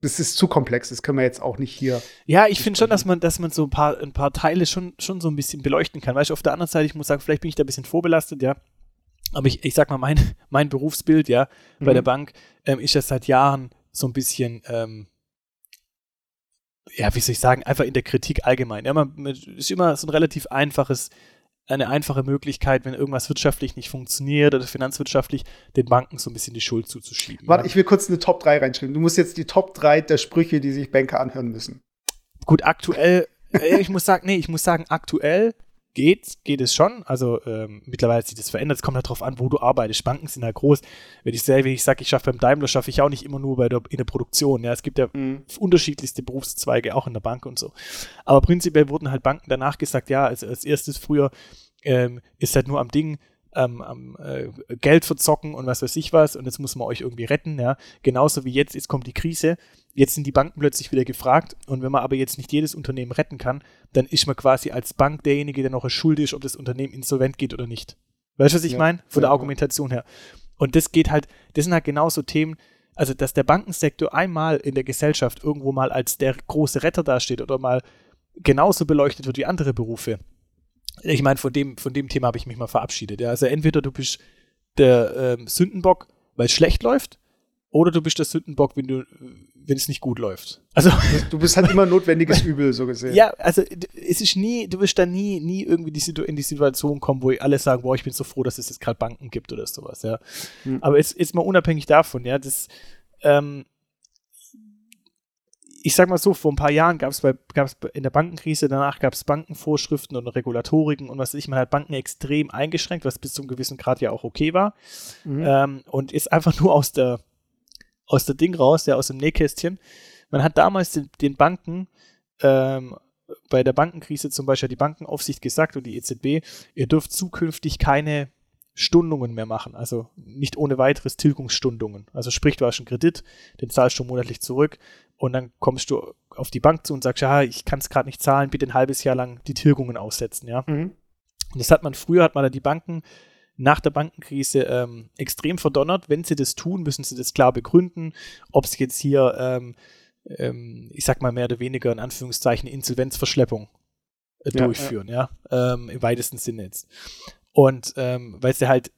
das ist zu komplex, das können wir jetzt auch nicht hier. Ja, ich finde schon, dass man, dass man so ein paar, ein paar Teile schon, schon so ein bisschen beleuchten kann. Weißt du, auf der anderen Seite, ich muss sagen, vielleicht bin ich da ein bisschen vorbelastet, ja. Aber ich, ich sag mal, mein, mein Berufsbild, ja, bei Mhm. der Bank, ähm, ist das seit Jahren so ein bisschen, ähm, ja, wie soll ich sagen, einfach in der Kritik allgemein. Ja, man, man ist immer so ein relativ einfaches, eine einfache Möglichkeit, wenn irgendwas wirtschaftlich nicht funktioniert oder finanzwirtschaftlich, den Banken so ein bisschen die Schuld zuzuschieben. Warte, ja. ich will kurz eine Top 3 reinschreiben. Du musst jetzt die Top 3 der Sprüche, die sich Banker anhören müssen. Gut, aktuell, äh, ich muss sagen, nee, ich muss sagen, aktuell geht, geht es schon. Also ähm, mittlerweile hat sich das verändert. Es kommt halt drauf an, wo du arbeitest. Banken sind halt groß. Wenn ich selber, ich sage, ich schaffe beim Daimler, schaffe ich auch nicht immer nur bei der, in der Produktion. Ja, es gibt ja unterschiedlichste Berufszweige, auch in der Bank und so. Aber prinzipiell wurden halt Banken danach gesagt, ja, als, als erstes früher ähm, ist halt nur am Ding, ähm, am äh, Geld verzocken und was weiß ich was und jetzt muss man euch irgendwie retten, ja. Genauso wie jetzt, jetzt kommt die Krise, jetzt sind die Banken plötzlich wieder gefragt und wenn man aber jetzt nicht jedes Unternehmen retten kann, dann ist man quasi als Bank derjenige, der noch es schuld ist, ob das Unternehmen insolvent geht oder nicht. Weißt du, was ich Ja, meine? Von der ja. Argumentation her. Und das geht halt, das sind halt genauso Themen, also dass der Bankensektor einmal in der Gesellschaft irgendwo mal als der große Retter dasteht oder mal genauso beleuchtet wird wie andere Berufe. Ich meine, von dem, von dem Thema habe ich mich mal verabschiedet. Ja. Also entweder du bist der ähm, Sündenbock, weil es schlecht läuft, oder du bist der Sündenbock, wenn du, wenn es nicht gut läuft. Also Du bist halt immer notwendiges Übel, so gesehen. ja, also es ist nie, du wirst da nie, nie irgendwie die in die Situation kommen, wo alle sagen, boah, ich bin so froh, dass es jetzt gerade Banken gibt oder sowas, ja. Hm. Aber jetzt, jetzt mal unabhängig davon, ja, das, ähm, ich sag mal so, vor ein paar Jahren gab es in der Bankenkrise, danach gab es Bankenvorschriften und Regulatoriken und was weiß ich, man hat Banken extrem eingeschränkt, was bis zu einem gewissen Grad ja auch okay war. Mhm. Ähm, und ist einfach nur aus der, aus der Ding raus, ja, aus dem Nähkästchen. Man hat damals den, den Banken, ähm, bei der Bankenkrise zum Beispiel die Bankenaufsicht gesagt und die EZB, ihr dürft zukünftig keine Stundungen mehr machen, also nicht ohne weiteres Tilgungsstundungen. Also sprich, du hast einen Kredit, den zahlst du monatlich zurück und dann kommst du auf die Bank zu und sagst, ja, ich kann es gerade nicht zahlen, bitte ein halbes Jahr lang die Tilgungen aussetzen, ja. Mhm. Und das hat man früher, hat man dann die Banken nach der Bankenkrise ähm, extrem verdonnert. Wenn sie das tun, müssen sie das klar begründen, ob es jetzt hier, ähm, ähm, ich sag mal mehr oder weniger in Anführungszeichen Insolvenzverschleppung äh, Ja, durchführen, ja, Ähm, im weitesten Sinne jetzt. Und ähm, weil sie halt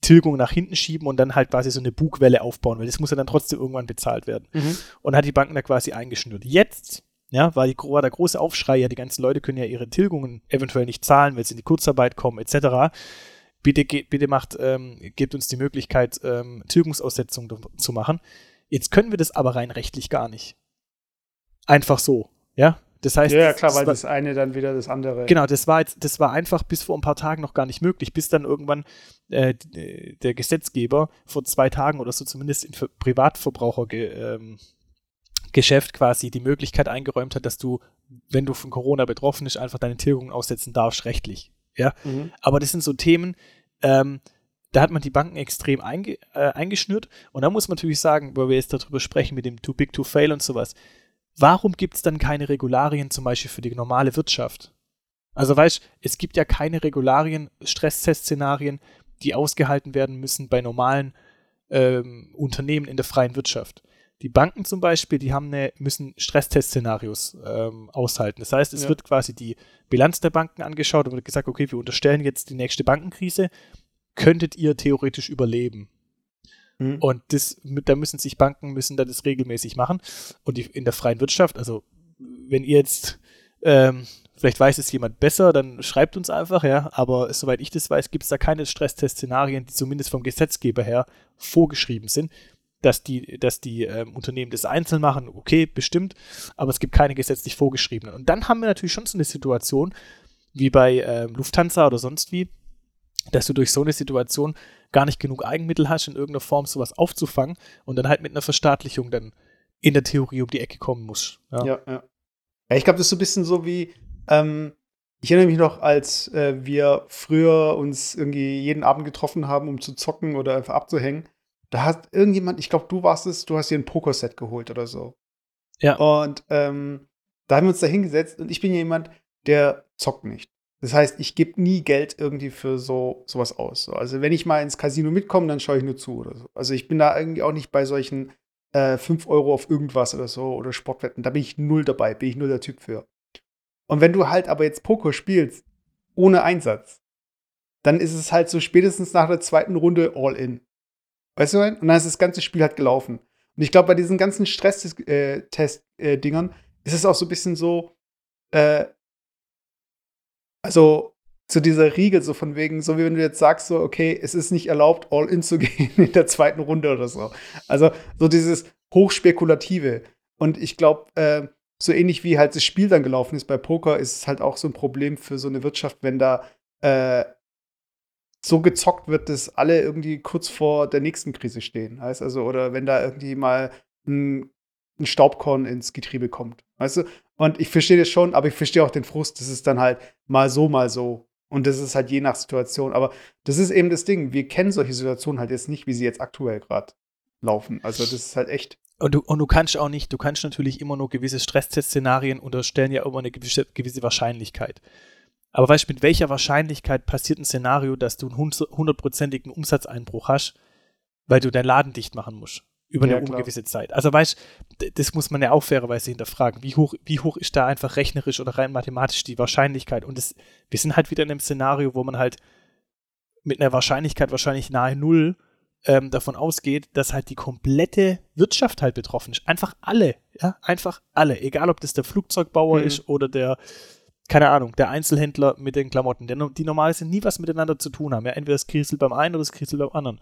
Tilgung nach hinten schieben und dann halt quasi so eine Bugwelle aufbauen, weil das muss ja dann trotzdem irgendwann bezahlt werden Mhm. und hat die Banken da quasi eingeschnürt. Jetzt, ja, war, die, war der große Aufschrei, ja, die ganzen Leute können ja ihre Tilgungen eventuell nicht zahlen, weil sie in die Kurzarbeit kommen, etc. Bitte, ge- bitte macht, ähm, gebt uns die Möglichkeit, ähm, Tilgungsaussetzung d- zu machen. Jetzt können wir das aber rein rechtlich gar nicht. Einfach so, ja. Das heißt, Ja, ja, klar, das weil das eine dann wieder das andere. Genau, das war jetzt, das war einfach bis vor ein paar Tagen noch gar nicht möglich, bis dann irgendwann äh, d- der Gesetzgeber vor zwei Tagen oder so zumindest in Ver- Privatverbraucher ge, ähm, quasi die Möglichkeit eingeräumt hat, dass du, wenn du von Corona betroffen bist, einfach deine Tilgung aussetzen darfst, rechtlich. Ja, mhm. aber das sind so Themen, ähm, da hat man die Banken extrem einge, äh, eingeschnürt. Und da muss man natürlich sagen, wo wir jetzt darüber sprechen mit dem Too Big to Fail und sowas, warum gibt es dann keine Regularien zum Beispiel für die normale Wirtschaft? Also weißt, es gibt ja keine Regularien, Stresstest-Szenarien, die ausgehalten werden müssen bei normalen ähm, Unternehmen in der freien Wirtschaft. Die Banken zum Beispiel, die haben eine, müssen Stresstest-Szenarios ähm, aushalten. Das heißt, es ja. wird quasi die Bilanz der Banken angeschaut und wird gesagt, okay, wir unterstellen jetzt die nächste Bankenkrise. Könntet ihr theoretisch überleben? Mhm. Und das, da müssen sich Banken müssen da das regelmäßig machen. Und die, in der freien Wirtschaft, also wenn ihr jetzt ähm, Vielleicht weiß es jemand besser, dann schreibt uns einfach, ja. Aber soweit ich das weiß, gibt es da keine Stresstest-Szenarien, die zumindest vom Gesetzgeber her vorgeschrieben sind dass die, dass die ähm, Unternehmen das einzeln machen, okay, bestimmt, aber es gibt keine gesetzlich vorgeschriebenen. Und dann haben wir natürlich schon so eine Situation, wie bei ähm, Lufthansa oder sonst wie, dass du durch so eine Situation gar nicht genug Eigenmittel hast, in irgendeiner Form sowas aufzufangen und dann halt mit einer Verstaatlichung dann in der Theorie um die Ecke kommen musst. Ja, ja. ja. ja ich glaube, das ist so ein bisschen so wie, ähm, ich erinnere mich noch, als äh, wir früher uns irgendwie jeden Abend getroffen haben, um zu zocken oder einfach abzuhängen da hat irgendjemand, ich glaube, du warst es, du hast dir ein Pokerset geholt oder so. Ja. Und ähm, da haben wir uns da hingesetzt und ich bin jemand, der zockt nicht. Das heißt, ich gebe nie Geld irgendwie für so sowas aus. So. Also wenn ich mal ins Casino mitkomme, dann schaue ich nur zu oder so. Also ich bin da irgendwie auch nicht bei solchen äh, 5 Euro auf irgendwas oder so oder Sportwetten. Da bin ich null dabei, bin ich nur der Typ für. Und wenn du halt aber jetzt Poker spielst, ohne Einsatz, dann ist es halt so spätestens nach der zweiten Runde all in. Weißt du, und dann ist das ganze Spiel halt gelaufen. Und ich glaube, bei diesen ganzen Stresstest-Dingern ist es auch so ein bisschen so, äh, also zu dieser Riegel, so von wegen, so wie wenn du jetzt sagst, so, okay, es ist nicht erlaubt, all in zu gehen in der zweiten Runde oder so. Also so dieses Hochspekulative. Und ich glaube, äh, so ähnlich wie halt das Spiel dann gelaufen ist bei Poker, ist es halt auch so ein Problem für so eine Wirtschaft, wenn da äh, so gezockt wird, dass alle irgendwie kurz vor der nächsten Krise stehen. Heißt also, oder wenn da irgendwie mal ein, ein Staubkorn ins Getriebe kommt. Weißt du? Und ich verstehe das schon, aber ich verstehe auch den Frust, das ist dann halt mal so, mal so. Und das ist halt je nach Situation. Aber das ist eben das Ding. Wir kennen solche Situationen halt jetzt nicht, wie sie jetzt aktuell gerade laufen. Also das ist halt echt. Und du, und du kannst auch nicht, du kannst natürlich immer nur gewisse Stresstest-Szenarien unterstellen ja immer eine gewisse, gewisse Wahrscheinlichkeit. Aber weißt du, mit welcher Wahrscheinlichkeit passiert ein Szenario, dass du einen hundertprozentigen Umsatzeinbruch hast, weil du deinen Laden dicht machen musst? Über eine ja, ungewisse Zeit. Also weißt du, das muss man ja auch fairerweise hinterfragen. Wie hoch, wie hoch ist da einfach rechnerisch oder rein mathematisch die Wahrscheinlichkeit? Und das, wir sind halt wieder in einem Szenario, wo man halt mit einer Wahrscheinlichkeit wahrscheinlich nahe Null ähm, davon ausgeht, dass halt die komplette Wirtschaft halt betroffen ist. Einfach alle, ja, einfach alle. Egal, ob das der Flugzeugbauer mhm. ist oder der, keine Ahnung, der Einzelhändler mit den Klamotten, die normalerweise nie was miteinander zu tun haben. Ja, entweder das kriselt beim einen oder das kriselt beim anderen.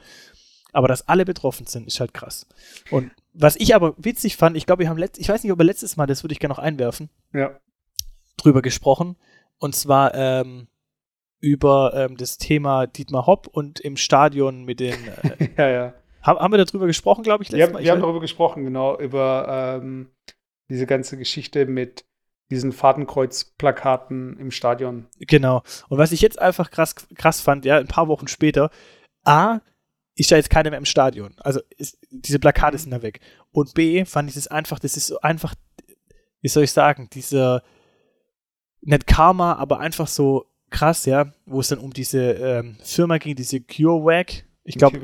Aber dass alle betroffen sind, ist halt krass. Und was ich aber witzig fand, ich glaube, wir haben letzt, ich weiß nicht, ob wir letztes Mal, das würde ich gerne noch einwerfen, ja. drüber gesprochen. Und zwar ähm, über ähm, das Thema Dietmar Hopp und im Stadion mit den. Äh, ja, ja. Haben, haben wir darüber gesprochen, glaube ich, letztes ja, Mal? Wir haben darüber gesprochen, genau, über ähm, diese ganze Geschichte mit diesen Fadenkreuz-Plakaten im Stadion. Genau. Und was ich jetzt einfach krass, krass fand, ja, ein paar Wochen später, A, ist da jetzt keiner mehr im Stadion. Also ist, diese Plakate sind da weg. Und B, fand ich das einfach, das ist so einfach, wie soll ich sagen, dieser, nicht Karma, aber einfach so krass, ja, wo es dann um diese ähm, Firma ging, diese CureVac. Ich glaube,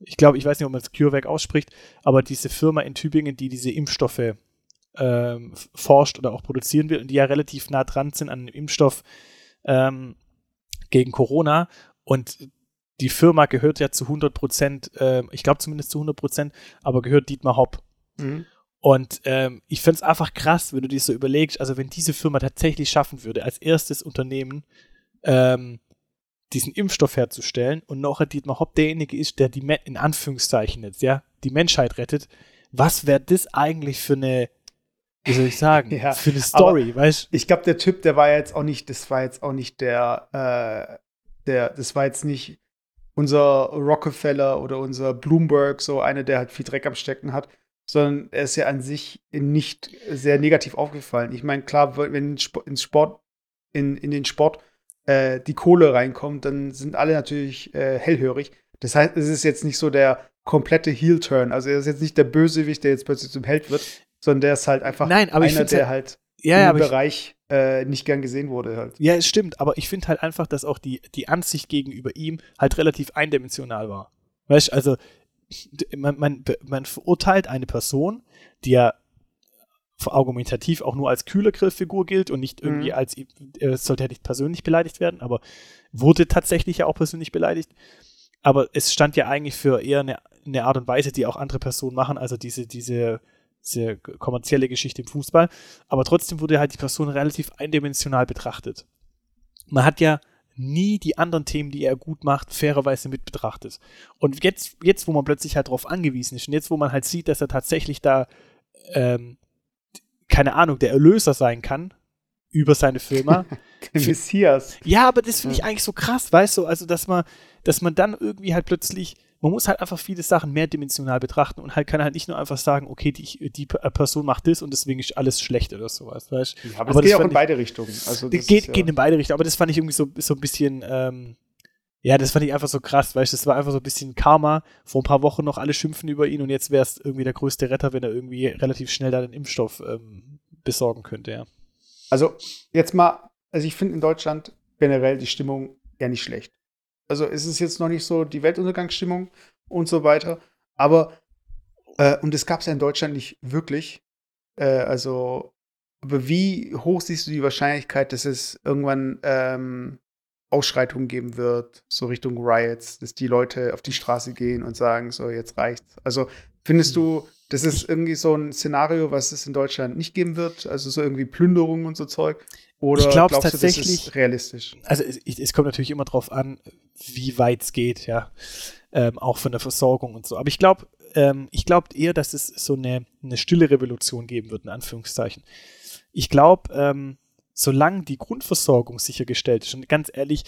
ich glaube, ich weiß nicht, ob man es CureVac ausspricht, aber diese Firma in Tübingen, die diese Impfstoffe ähm, forscht oder auch produzieren will und die ja relativ nah dran sind an einem Impfstoff ähm, gegen Corona. Und die Firma gehört ja zu 100 Prozent, äh, ich glaube zumindest zu 100 Prozent, aber gehört Dietmar Hopp. Mhm. Und ähm, ich finde es einfach krass, wenn du dir so überlegst, also wenn diese Firma tatsächlich schaffen würde, als erstes Unternehmen ähm, diesen Impfstoff herzustellen und noch Dietmar Hopp derjenige ist, der die, in Anführungszeichen jetzt, ja, die Menschheit rettet, was wäre das eigentlich für eine wie soll ich sagen, ja, für eine Story, weißt Ich glaube, der Typ, der war jetzt auch nicht, das war jetzt auch nicht der, äh, der, das war jetzt nicht unser Rockefeller oder unser Bloomberg, so einer, der halt viel Dreck am Stecken hat, sondern er ist ja an sich nicht sehr negativ aufgefallen. Ich meine, klar, wenn ins Sport, in, in den Sport äh, die Kohle reinkommt, dann sind alle natürlich äh, hellhörig. Das heißt, es ist jetzt nicht so der komplette Heel-Turn. Also er ist jetzt nicht der Bösewicht, der jetzt plötzlich zum Held wird, sondern der ist halt einfach Nein, aber einer, der halt, halt ja, im Bereich äh, nicht gern gesehen wurde halt. Ja, es stimmt, aber ich finde halt einfach, dass auch die, die Ansicht gegenüber ihm halt relativ eindimensional war. Weißt du, also man, man, man verurteilt eine Person, die ja argumentativ auch nur als kühle Grillfigur gilt und nicht irgendwie mhm. als, äh, sollte er nicht persönlich beleidigt werden, aber wurde tatsächlich ja auch persönlich beleidigt. Aber es stand ja eigentlich für eher eine, eine Art und Weise, die auch andere Personen machen, also diese, diese, diese kommerzielle Geschichte im Fußball. Aber trotzdem wurde halt die Person relativ eindimensional betrachtet. Man hat ja nie die anderen Themen, die er gut macht, fairerweise mit betrachtet. Und jetzt, jetzt, wo man plötzlich halt darauf angewiesen ist und jetzt, wo man halt sieht, dass er tatsächlich da, ähm, keine Ahnung, der Erlöser sein kann über seine Firma. Messias. Ja, aber das finde ich eigentlich so krass, weißt du, also dass man, dass man dann irgendwie halt plötzlich man muss halt einfach viele Sachen mehrdimensional betrachten und halt kann halt nicht nur einfach sagen, okay, die, die Person macht das und deswegen ist alles schlecht oder sowas, weißt ja, aber, aber es geht auch in beide Richtungen. Also geht, ist, ja. geht in beide Richtungen, aber das fand ich irgendwie so, so ein bisschen, ähm, ja, das fand ich einfach so krass, weißt du, das war einfach so ein bisschen Karma. Vor ein paar Wochen noch alle schimpfen über ihn und jetzt wäre es irgendwie der größte Retter, wenn er irgendwie relativ schnell da den Impfstoff ähm, besorgen könnte, ja. Also, jetzt mal, also ich finde in Deutschland generell die Stimmung ja nicht schlecht. Also es ist jetzt noch nicht so die Weltuntergangsstimmung und so weiter. Aber, äh, und es gab es ja in Deutschland nicht wirklich. Äh, also, aber wie hoch siehst du die Wahrscheinlichkeit, dass es irgendwann ähm, Ausschreitungen geben wird, so Richtung Riots, dass die Leute auf die Straße gehen und sagen, so, jetzt reicht's. Also, findest du, das ist irgendwie so ein Szenario, was es in Deutschland nicht geben wird? Also so irgendwie Plünderungen und so Zeug? Oder ich glaube tatsächlich, das ist realistisch? Also es, es, kommt natürlich immer darauf an, wie weit es geht, ja. Ähm, auch von der Versorgung und so. Aber ich glaube, ähm, ich glaube eher, dass es so eine, eine stille Revolution geben wird, in Anführungszeichen. Ich glaube, ähm, solange die Grundversorgung sichergestellt ist, und ganz ehrlich,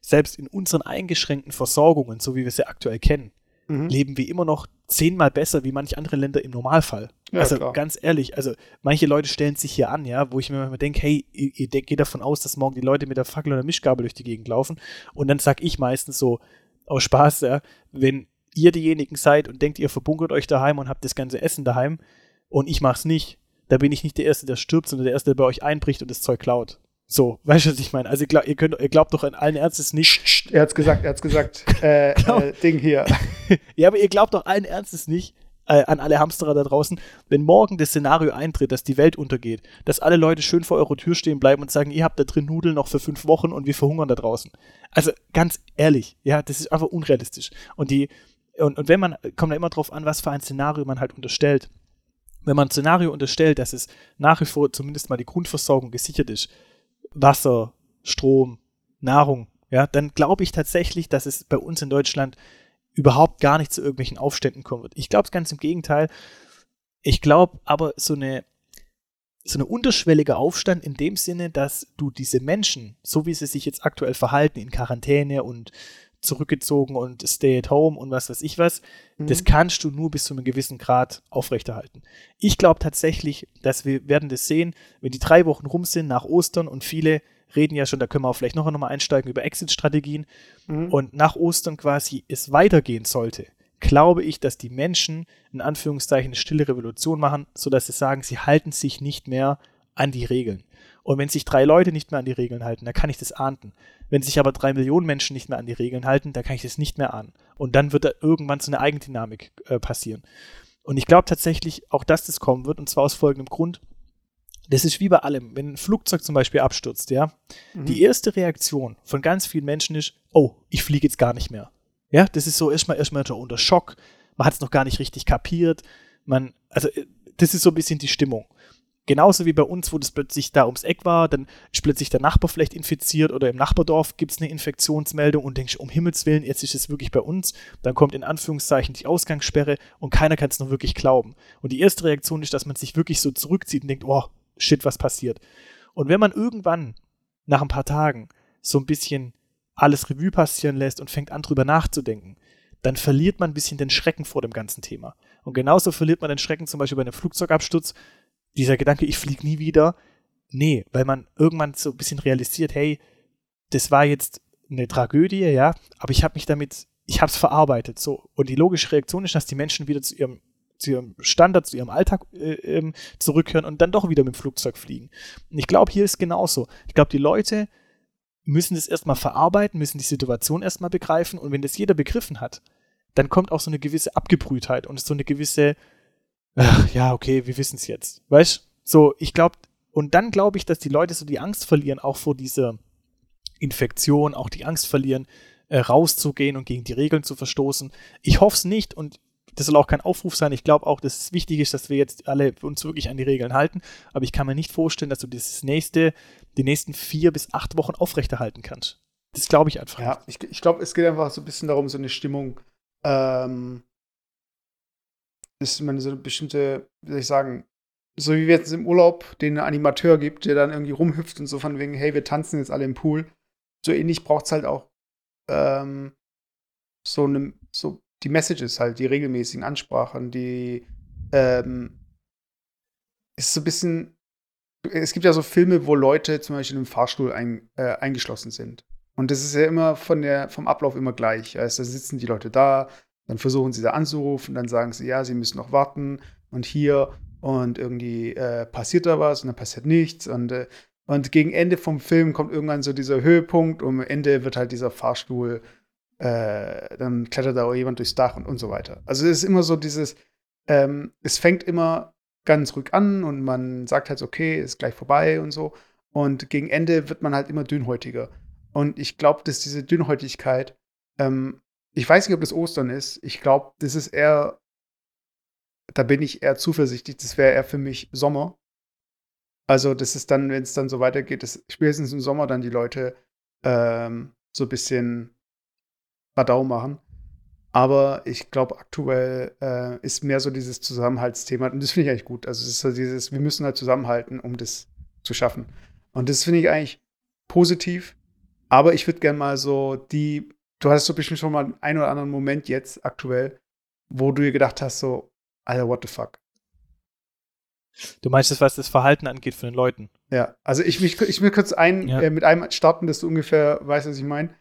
selbst in unseren eingeschränkten Versorgungen, so wie wir sie aktuell kennen, mhm. leben wir immer noch zehnmal besser wie manche andere Länder im Normalfall. Ja, also klar. ganz ehrlich, also manche Leute stellen sich hier an, ja, wo ich mir manchmal denke, hey, ihr, ihr geht davon aus, dass morgen die Leute mit der Fackel oder Mischgabel durch die Gegend laufen. Und dann sag ich meistens so, aus Spaß, ja, wenn ihr diejenigen seid und denkt, ihr verbunkert euch daheim und habt das ganze Essen daheim und ich mach's nicht, da bin ich nicht der Erste, der stirbt, sondern der Erste, der bei euch einbricht und das Zeug klaut. So, weißt du, was ich meine? Also, glaub, ihr, könnt, ihr glaubt doch in allen Ernstes nicht. Er hat's gesagt, er hat's gesagt. äh, äh, Ding hier. ja, aber ihr glaubt doch allen Ernstes nicht, äh, an alle Hamsterer da draußen, wenn morgen das Szenario eintritt, dass die Welt untergeht, dass alle Leute schön vor eurer Tür stehen bleiben und sagen, ihr habt da drin Nudeln noch für fünf Wochen und wir verhungern da draußen. Also ganz ehrlich, ja, das ist einfach unrealistisch. Und die, und, und wenn man, kommt da immer drauf an, was für ein Szenario man halt unterstellt. Wenn man ein Szenario unterstellt, dass es nach wie vor zumindest mal die Grundversorgung gesichert ist, Wasser, Strom, Nahrung, ja, dann glaube ich tatsächlich, dass es bei uns in Deutschland überhaupt gar nicht zu irgendwelchen Aufständen kommen wird. Ich glaube es ganz im Gegenteil. Ich glaube aber so eine so eine unterschwellige Aufstand in dem Sinne, dass du diese Menschen, so wie sie sich jetzt aktuell verhalten, in Quarantäne und zurückgezogen und stay at home und was weiß ich was, mhm. das kannst du nur bis zu einem gewissen Grad aufrechterhalten. Ich glaube tatsächlich, dass wir werden das sehen, wenn die drei Wochen rum sind nach Ostern und viele reden ja schon, da können wir auch vielleicht noch einmal einsteigen über Exit-Strategien mhm. und nach Ostern quasi es weitergehen sollte, glaube ich, dass die Menschen in Anführungszeichen eine stille Revolution machen, sodass sie sagen, sie halten sich nicht mehr an die Regeln. Und wenn sich drei Leute nicht mehr an die Regeln halten, dann kann ich das ahnden. Wenn sich aber drei Millionen Menschen nicht mehr an die Regeln halten, dann kann ich das nicht mehr ahnen. Und dann wird da irgendwann so eine Eigendynamik äh, passieren. Und ich glaube tatsächlich auch, dass das kommen wird, und zwar aus folgendem Grund. Das ist wie bei allem. Wenn ein Flugzeug zum Beispiel abstürzt, ja, mhm. die erste Reaktion von ganz vielen Menschen ist, oh, ich fliege jetzt gar nicht mehr. Ja, das ist so erstmal erstmal unter Schock. Man hat es noch gar nicht richtig kapiert. Man, also, äh, das ist so ein bisschen die Stimmung. Genauso wie bei uns, wo das plötzlich da ums Eck war, dann ist plötzlich der Nachbar vielleicht infiziert oder im Nachbardorf gibt es eine Infektionsmeldung und denkst, um Himmels Willen, jetzt ist es wirklich bei uns. Dann kommt in Anführungszeichen die Ausgangssperre und keiner kann es noch wirklich glauben. Und die erste Reaktion ist, dass man sich wirklich so zurückzieht und denkt, oh, shit, was passiert. Und wenn man irgendwann nach ein paar Tagen so ein bisschen alles Revue passieren lässt und fängt an drüber nachzudenken, dann verliert man ein bisschen den Schrecken vor dem ganzen Thema. Und genauso verliert man den Schrecken zum Beispiel bei einem Flugzeugabsturz. Dieser Gedanke, ich fliege nie wieder. Nee, weil man irgendwann so ein bisschen realisiert, hey, das war jetzt eine Tragödie, ja, aber ich habe mich damit, ich habe es verarbeitet. So. Und die logische Reaktion ist, dass die Menschen wieder zu ihrem, zu ihrem Standard, zu ihrem Alltag äh, ähm, zurückkehren und dann doch wieder mit dem Flugzeug fliegen. Und ich glaube, hier ist genauso. Ich glaube, die Leute müssen das erstmal verarbeiten, müssen die Situation erstmal begreifen und wenn das jeder begriffen hat, dann kommt auch so eine gewisse Abgebrühtheit und so eine gewisse, ach, ja, okay, wir wissen es jetzt. Weißt So, ich glaube, und dann glaube ich, dass die Leute so die Angst verlieren, auch vor dieser Infektion, auch die Angst verlieren, äh, rauszugehen und gegen die Regeln zu verstoßen. Ich hoffe es nicht und das soll auch kein Aufruf sein. Ich glaube auch, dass es wichtig ist, dass wir jetzt alle uns wirklich an die Regeln halten. Aber ich kann mir nicht vorstellen, dass du das nächste, die nächsten vier bis acht Wochen aufrechterhalten kannst. Das glaube ich einfach. Ja, ich, ich glaube, es geht einfach so ein bisschen darum, so eine Stimmung, ähm, ist man so eine bestimmte, wie soll ich sagen, so wie wir jetzt im Urlaub den Animateur gibt, der dann irgendwie rumhüpft und so von wegen, hey, wir tanzen jetzt alle im Pool. So ähnlich braucht es halt auch ähm, so eine, so die Messages halt, die regelmäßigen Ansprachen, die ähm, ist so ein bisschen. Es gibt ja so Filme, wo Leute zum Beispiel im Fahrstuhl ein, äh, eingeschlossen sind. Und das ist ja immer von der, vom Ablauf immer gleich. Also da sitzen die Leute da, dann versuchen sie da anzurufen, dann sagen sie, ja, sie müssen noch warten und hier und irgendwie äh, passiert da was und dann passiert nichts und, äh, und gegen Ende vom Film kommt irgendwann so dieser Höhepunkt und am Ende wird halt dieser Fahrstuhl äh, dann klettert da auch jemand durchs Dach und, und so weiter. Also es ist immer so dieses, ähm, es fängt immer ganz ruhig an und man sagt halt, okay, ist gleich vorbei und so. Und gegen Ende wird man halt immer dünnhäutiger. Und ich glaube, dass diese Dünnhäutigkeit, ähm, ich weiß nicht, ob das Ostern ist, ich glaube, das ist eher, da bin ich eher zuversichtlich, das wäre eher für mich Sommer. Also, das ist dann, wenn es dann so weitergeht, dass spätestens im Sommer dann die Leute ähm, so ein bisschen Radau machen. Aber ich glaube, aktuell äh, ist mehr so dieses Zusammenhaltsthema. Und das finde ich eigentlich gut. Also es ist so dieses, wir müssen halt zusammenhalten, um das zu schaffen. Und das finde ich eigentlich positiv. Aber ich würde gerne mal so die, du hattest so bestimmt schon mal einen oder anderen Moment jetzt aktuell, wo du dir gedacht hast, so, Alter, what the fuck? Du meinst das, was das Verhalten angeht von den Leuten? Ja, also ich, ich, ich will kurz ein, ja. äh, mit einem starten, dass du ungefähr weißt, was ich meine.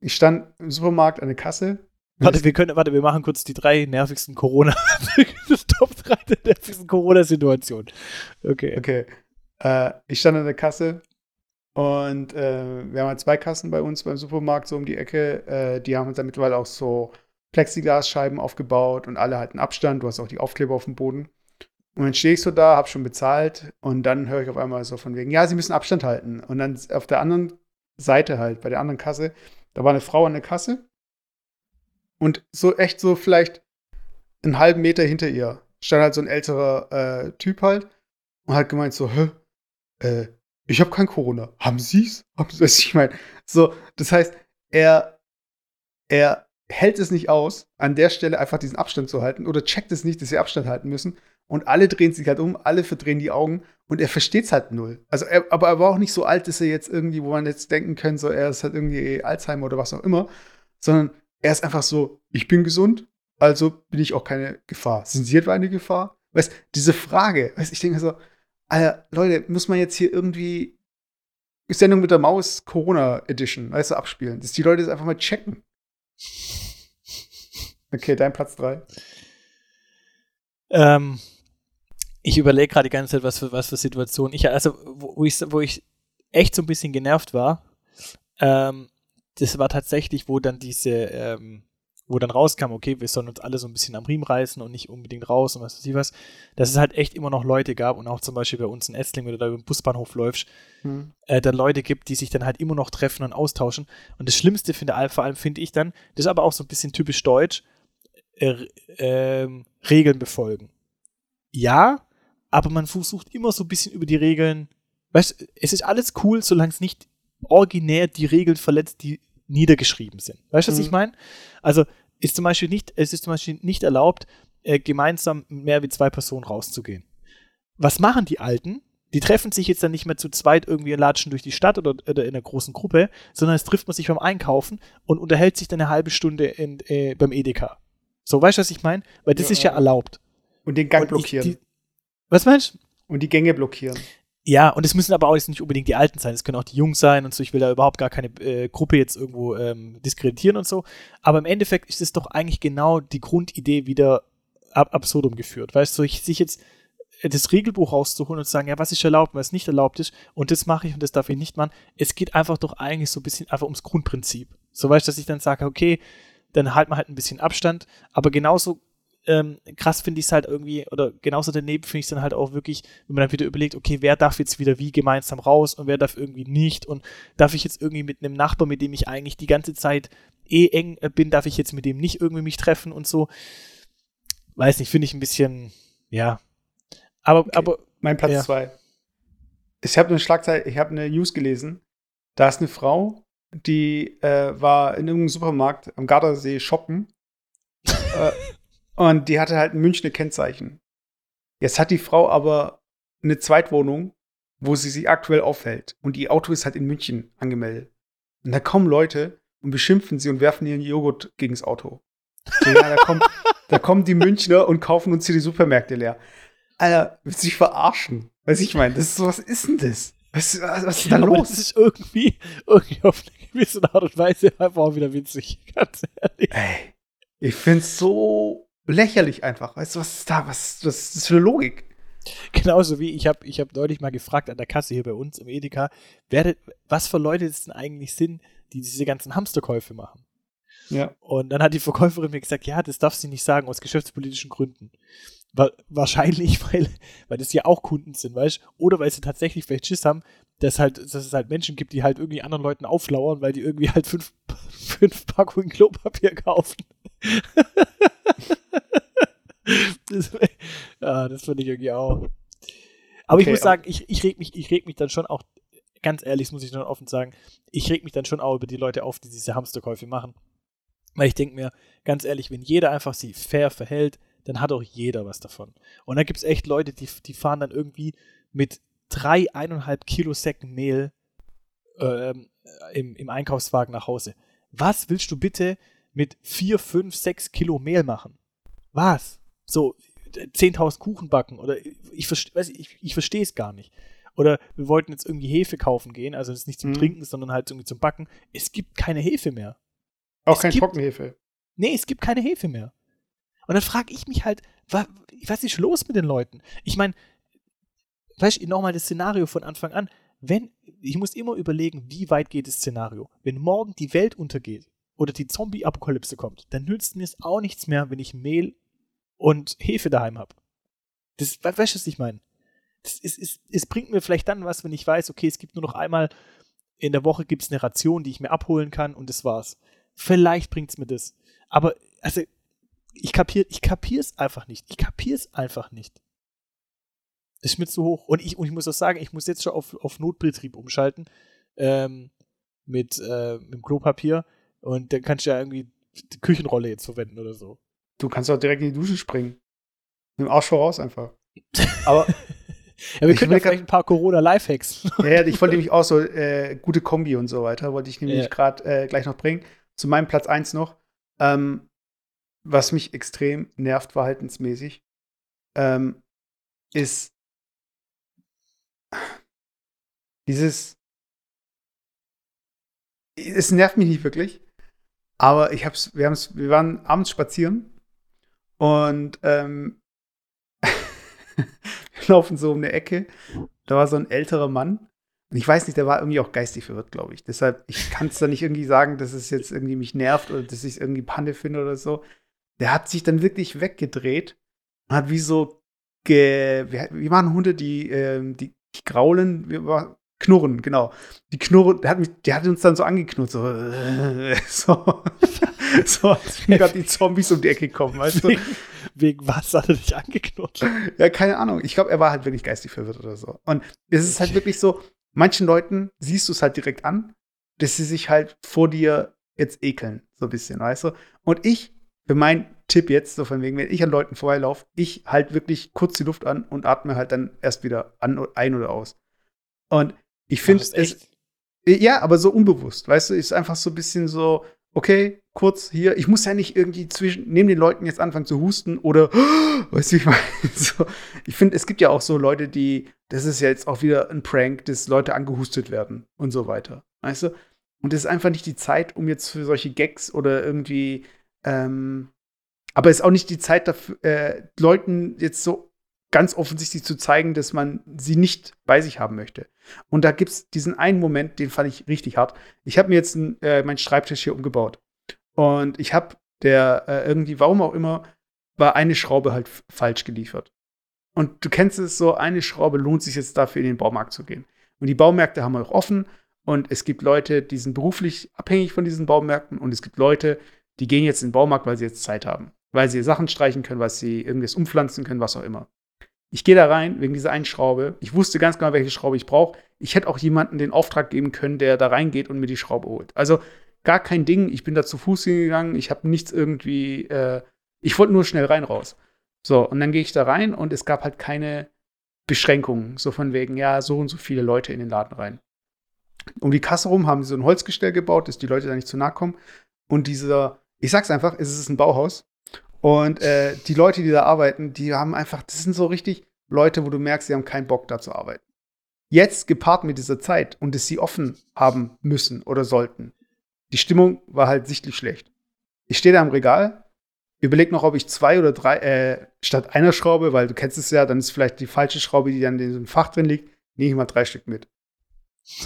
Ich stand im Supermarkt an der Kasse. Warte, wir können, warte, wir machen kurz die drei nervigsten Corona, Top 3 der nervigsten Corona-Situation. Okay. Okay. Äh, ich stand an der Kasse und äh, wir haben halt zwei Kassen bei uns beim Supermarkt so um die Ecke. Äh, die haben uns dann mittlerweile auch so Plexiglasscheiben aufgebaut und alle halten Abstand. Du hast auch die Aufkleber auf dem Boden. Und dann stehe ich so da, hab schon bezahlt und dann höre ich auf einmal so von wegen, ja, sie müssen Abstand halten. Und dann auf der anderen Seite halt, bei der anderen Kasse, da war eine Frau an der Kasse und so echt so vielleicht einen halben Meter hinter ihr stand halt so ein älterer äh, Typ halt und hat gemeint so, hä, äh, ich habe kein Corona. Haben Sie's? Haben Sie es? Ich meine, so, das heißt, er, er hält es nicht aus, an der Stelle einfach diesen Abstand zu halten oder checkt es nicht, dass sie Abstand halten müssen. Und alle drehen sich halt um, alle verdrehen die Augen und er versteht es halt null. Also er, aber er war auch nicht so alt, dass er jetzt irgendwie, wo man jetzt denken könnte, so er ist halt irgendwie Alzheimer oder was auch immer, sondern er ist einfach so, ich bin gesund, also bin ich auch keine Gefahr. Sind Sie etwa eine Gefahr? Weißt diese Frage, weißt ich denke so, Alter, Leute, muss man jetzt hier irgendwie Sendung mit der Maus Corona Edition, weißt du, abspielen, dass die Leute das einfach mal checken. Okay, dein Platz 3. Ähm, ich überlege gerade die ganze Zeit, was für, was für Situationen ich, also wo, ich, wo ich echt so ein bisschen genervt war, ähm, das war tatsächlich, wo dann diese, ähm, wo dann rauskam, okay, wir sollen uns alle so ein bisschen am Riemen reißen und nicht unbedingt raus und was weiß ich was, dass es halt echt immer noch Leute gab und auch zum Beispiel bei uns in Essling, wenn du da über den Busbahnhof läufst, hm. äh, dann Leute gibt, die sich dann halt immer noch treffen und austauschen. Und das Schlimmste finde vor allem finde ich dann, das ist aber auch so ein bisschen typisch deutsch, äh, äh, Regeln befolgen. Ja, aber man versucht immer so ein bisschen über die Regeln. Weißt es ist alles cool, solange es nicht originär die Regeln verletzt, die niedergeschrieben sind. Weißt du, was mhm. ich meine? Also ist zum Beispiel nicht, es ist zum Beispiel nicht erlaubt, äh, gemeinsam mehr wie zwei Personen rauszugehen. Was machen die Alten? Die treffen sich jetzt dann nicht mehr zu zweit irgendwie und latschen durch die Stadt oder, oder in einer großen Gruppe, sondern es trifft man sich beim Einkaufen und unterhält sich dann eine halbe Stunde in, äh, beim Edeka. So, weißt du, was ich meine? Weil das ja, ist ja erlaubt. Und den Gang und blockieren. Ich, die, was meinst du? Und die Gänge blockieren. Ja, und es müssen aber auch jetzt nicht unbedingt die Alten sein, es können auch die Jungs sein und so. Ich will da überhaupt gar keine äh, Gruppe jetzt irgendwo ähm, diskreditieren und so. Aber im Endeffekt ist es doch eigentlich genau die Grundidee wieder ab absurdum geführt. Weißt du, ich, sich jetzt das Regelbuch rauszuholen und zu sagen, ja, was ist erlaubt und was nicht erlaubt ist und das mache ich und das darf ich nicht machen. Es geht einfach doch eigentlich so ein bisschen einfach ums Grundprinzip. So weißt du, dass ich dann sage, okay, dann halt man halt ein bisschen Abstand, aber genauso ähm, krass finde ich es halt irgendwie, oder genauso daneben finde ich es dann halt auch wirklich, wenn man dann wieder überlegt, okay, wer darf jetzt wieder wie gemeinsam raus und wer darf irgendwie nicht und darf ich jetzt irgendwie mit einem Nachbar, mit dem ich eigentlich die ganze Zeit eh eng äh, bin, darf ich jetzt mit dem nicht irgendwie mich treffen und so. Weiß nicht, finde ich ein bisschen, ja, aber, okay. aber. Mein Platz ja. zwei. Ich habe eine Schlagzeile, ich habe eine News gelesen. Da ist eine Frau, die äh, war in irgendeinem Supermarkt am Gardasee shoppen. äh, und die hatte halt ein Münchner Kennzeichen. Jetzt hat die Frau aber eine Zweitwohnung, wo sie sich aktuell aufhält. Und ihr Auto ist halt in München angemeldet. Und da kommen Leute und beschimpfen sie und werfen ihren Joghurt gegen das Auto. So, ja, da, kommt, da kommen die Münchner und kaufen uns hier die Supermärkte leer. Alter, willst du dich verarschen? Weiß ich meine, das ist was ist denn das? Was, was, was ist da los? Das ist irgendwie, irgendwie auf eine gewisse Art und Weise einfach auch wieder witzig, ganz ehrlich. Ey, ich find's so lächerlich einfach. Weißt du, was ist da? Was, was ist das für eine Logik? Genauso wie ich habe ich hab neulich mal gefragt an der Kasse hier bei uns im Edeka, wer, was für Leute es denn eigentlich sind, die diese ganzen Hamsterkäufe machen. Ja. Und dann hat die Verkäuferin mir gesagt, ja, das darf sie nicht sagen aus geschäftspolitischen Gründen wahrscheinlich, weil, weil das ja auch Kunden sind, weißt du? Oder weil sie tatsächlich vielleicht Schiss haben, dass, halt, dass es halt Menschen gibt, die halt irgendwie anderen Leuten auflauern, weil die irgendwie halt fünf, fünf Packungen Klopapier kaufen. Das, ja, das finde ich irgendwie auch. Aber okay, ich muss sagen, ich, ich, reg mich, ich reg mich dann schon auch, ganz ehrlich, das muss ich dann offen sagen, ich reg mich dann schon auch über die Leute auf, die diese Hamsterkäufe machen. Weil ich denke mir, ganz ehrlich, wenn jeder einfach sich fair verhält, dann hat auch jeder was davon. Und da gibt es echt Leute, die, die fahren dann irgendwie mit drei, eineinhalb Kilo Säcken Mehl ähm, im, im Einkaufswagen nach Hause. Was willst du bitte mit vier, fünf, sechs Kilo Mehl machen? Was? So 10.000 Kuchen backen oder ich, ich, ich verstehe es gar nicht. Oder wir wollten jetzt irgendwie Hefe kaufen gehen, also das ist nicht zum mhm. Trinken, sondern halt irgendwie zum Backen. Es gibt keine Hefe mehr. Auch es keine Trockenhefe. Nee, es gibt keine Hefe mehr. Und dann frage ich mich halt, was, was ist los mit den Leuten? Ich meine, weißt du, nochmal das Szenario von Anfang an. Wenn, ich muss immer überlegen, wie weit geht das Szenario. Wenn morgen die Welt untergeht oder die Zombie-Apokalypse kommt, dann nützt mir es auch nichts mehr, wenn ich Mehl und Hefe daheim habe. Das, weißt du, was ich meine? Das ist, es bringt mir vielleicht dann was, wenn ich weiß, okay, es gibt nur noch einmal in der Woche gibt es eine Ration, die ich mir abholen kann und das war's. Vielleicht bringt es mir das. Aber, also, ich kapier, ich kapier's einfach nicht. Ich kapier's einfach nicht. Das ist mir zu hoch. Und ich, und ich muss auch sagen, ich muss jetzt schon auf, auf Notbetrieb umschalten. Ähm, mit, äh, mit dem Klopapier. Und dann kannst du ja irgendwie die Küchenrolle jetzt verwenden oder so. Du kannst auch direkt in die Dusche springen. Nimm auch schon raus einfach. Aber. ja, wir können ja vielleicht ein paar Corona-Lifehacks. ja, ja, ich wollte nämlich auch so äh, gute Kombi und so weiter, wollte ich nämlich ja. gerade äh, gleich noch bringen. Zu meinem Platz 1 noch. Ähm, was mich extrem nervt, verhaltensmäßig, ähm, ist dieses. Es nervt mich nicht wirklich, aber ich hab's, wir, haben's, wir waren abends spazieren und ähm, wir laufen so um eine Ecke. Da war so ein älterer Mann. Und ich weiß nicht, der war irgendwie auch geistig verwirrt, glaube ich. Deshalb, ich kann es da nicht irgendwie sagen, dass es jetzt irgendwie mich nervt oder dass ich es irgendwie Panne finde oder so der hat sich dann wirklich weggedreht und hat wie so, ge, wie, waren Hunde, die, äh, die, die graulen, knurren, genau. Die knurren, der hat, mich, der hat uns dann so angeknurrt, so, so, so als wenn gerade die Zombies um die Ecke kommen, weißt du? Wegen, was hat er dich angeknurrt? Ja, keine Ahnung. Ich glaube, er war halt wirklich geistig verwirrt oder so. Und es ist halt wirklich so, manchen Leuten siehst du es halt direkt an, dass sie sich halt vor dir jetzt ekeln, so ein bisschen, weißt du? Und ich für meinen Tipp jetzt, so von wegen, wenn ich an Leuten vorbeilaufe, ich halt wirklich kurz die Luft an und atme halt dann erst wieder an, ein oder aus. Und ich finde es. Ja, aber so unbewusst, weißt du, ist einfach so ein bisschen so, okay, kurz hier, ich muss ja nicht irgendwie zwischen, neben den Leuten jetzt anfangen zu husten oder, weißt du, ich meine, so, ich finde, es gibt ja auch so Leute, die, das ist ja jetzt auch wieder ein Prank, dass Leute angehustet werden und so weiter, weißt du? Und es ist einfach nicht die Zeit, um jetzt für solche Gags oder irgendwie, ähm, aber es ist auch nicht die Zeit dafür, äh, Leuten jetzt so ganz offensichtlich zu zeigen, dass man sie nicht bei sich haben möchte. Und da gibt es diesen einen Moment, den fand ich richtig hart. Ich habe mir jetzt äh, meinen Schreibtisch hier umgebaut. Und ich habe der äh, irgendwie, warum auch immer, war eine Schraube halt falsch geliefert. Und du kennst es so, eine Schraube lohnt sich jetzt dafür, in den Baumarkt zu gehen. Und die Baumärkte haben auch offen. Und es gibt Leute, die sind beruflich abhängig von diesen Baumärkten. Und es gibt Leute, die gehen jetzt in den Baumarkt, weil sie jetzt Zeit haben. Weil sie Sachen streichen können, weil sie irgendwas umpflanzen können, was auch immer. Ich gehe da rein wegen dieser einen Schraube. Ich wusste ganz genau, welche Schraube ich brauche. Ich hätte auch jemanden den Auftrag geben können, der da reingeht und mir die Schraube holt. Also gar kein Ding. Ich bin da zu Fuß hingegangen. Ich habe nichts irgendwie. Äh, ich wollte nur schnell rein raus. So, und dann gehe ich da rein und es gab halt keine Beschränkungen. So von wegen, ja, so und so viele Leute in den Laden rein. Um die Kasse rum haben sie so ein Holzgestell gebaut, dass die Leute da nicht zu nahe kommen. Und dieser, ich sag's einfach, es ist ein Bauhaus. Und äh, die Leute, die da arbeiten, die haben einfach, das sind so richtig Leute, wo du merkst, sie haben keinen Bock da zu arbeiten. Jetzt gepaart mit dieser Zeit und dass sie offen haben müssen oder sollten. Die Stimmung war halt sichtlich schlecht. Ich stehe da am Regal, überlege noch, ob ich zwei oder drei, äh, statt einer Schraube, weil du kennst es ja, dann ist vielleicht die falsche Schraube, die dann in diesem Fach drin liegt, nehme ich mal drei Stück mit.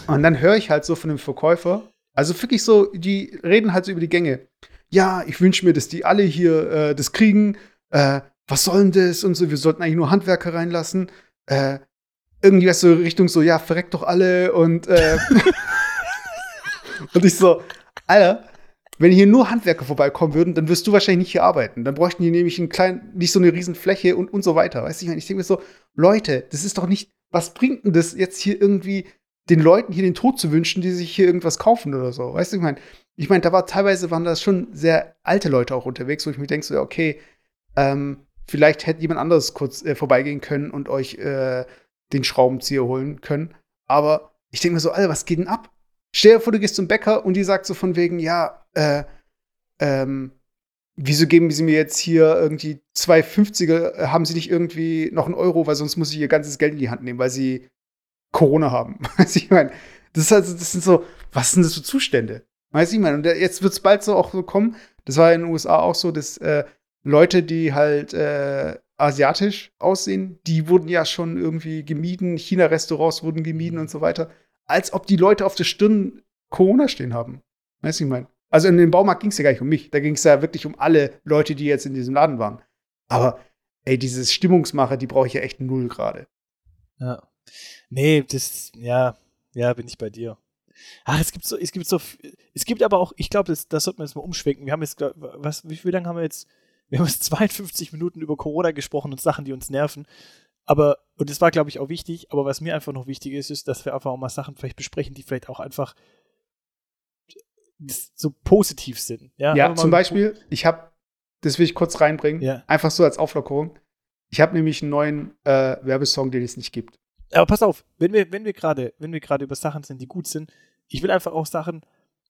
Und dann höre ich halt so von dem Verkäufer, also wirklich so, die reden halt so über die Gänge ja, ich wünsche mir, dass die alle hier äh, das kriegen. Äh, was soll denn das? Und so, wir sollten eigentlich nur Handwerker reinlassen. Äh, irgendwie so Richtung so, ja, verreckt doch alle und äh, und ich so, Alter, wenn hier nur Handwerker vorbeikommen würden, dann wirst du wahrscheinlich nicht hier arbeiten. Dann bräuchten die nämlich einen kleinen, nicht so eine riesen Fläche und, und so weiter. Weißt du, ich denke mir so, Leute, das ist doch nicht, was bringt denn das jetzt hier irgendwie den Leuten hier den Tod zu wünschen, die sich hier irgendwas kaufen oder so? Weißt du, ich meine, ich meine, da war teilweise waren das schon sehr alte Leute auch unterwegs, wo ich mir denke, so, okay, ähm, vielleicht hätte jemand anderes kurz äh, vorbeigehen können und euch äh, den Schraubenzieher holen können. Aber ich denke mir so, Alter, was geht denn ab? Stell dir vor, du gehst zum Bäcker und die sagt so von wegen, ja, äh, ähm, wieso geben sie mir jetzt hier irgendwie zwei 50er, äh, haben sie nicht irgendwie noch einen Euro, weil sonst muss ich ihr ganzes Geld in die Hand nehmen, weil sie Corona haben. Also ich meine, das, also, das sind so, was sind das für Zustände? Weiß ich mal. Und jetzt wird es bald so auch so kommen. Das war in den USA auch so, dass äh, Leute, die halt äh, asiatisch aussehen, die wurden ja schon irgendwie gemieden. China-Restaurants wurden gemieden und so weiter. Als ob die Leute auf der Stirn Corona stehen haben. Weißt du, ich meine? Also in dem Baumarkt ging es ja gar nicht um mich. Da ging es ja wirklich um alle Leute, die jetzt in diesem Laden waren. Aber ey, dieses Stimmungsmache, die brauche ich ja echt null gerade. Ja. Nee, das, ja, ja, bin ich bei dir. Ach, es gibt so, es gibt so, es gibt aber auch, ich glaube, das, das sollte man jetzt mal umschwenken. Wir haben jetzt, was, wie, wie lange haben wir jetzt? Wir haben jetzt 52 Minuten über Corona gesprochen und Sachen, die uns nerven. Aber, und das war, glaube ich, auch wichtig, aber was mir einfach noch wichtig ist, ist, dass wir einfach auch mal Sachen vielleicht besprechen, die vielleicht auch einfach so positiv sind. Ja, ja zum Beispiel, ich habe, das will ich kurz reinbringen, ja. einfach so als Auflockerung. Ich habe nämlich einen neuen äh, Werbesong, den es nicht gibt. Aber pass auf, wenn wir, wenn wir gerade, wenn wir gerade über Sachen sind, die gut sind, ich will einfach auch Sachen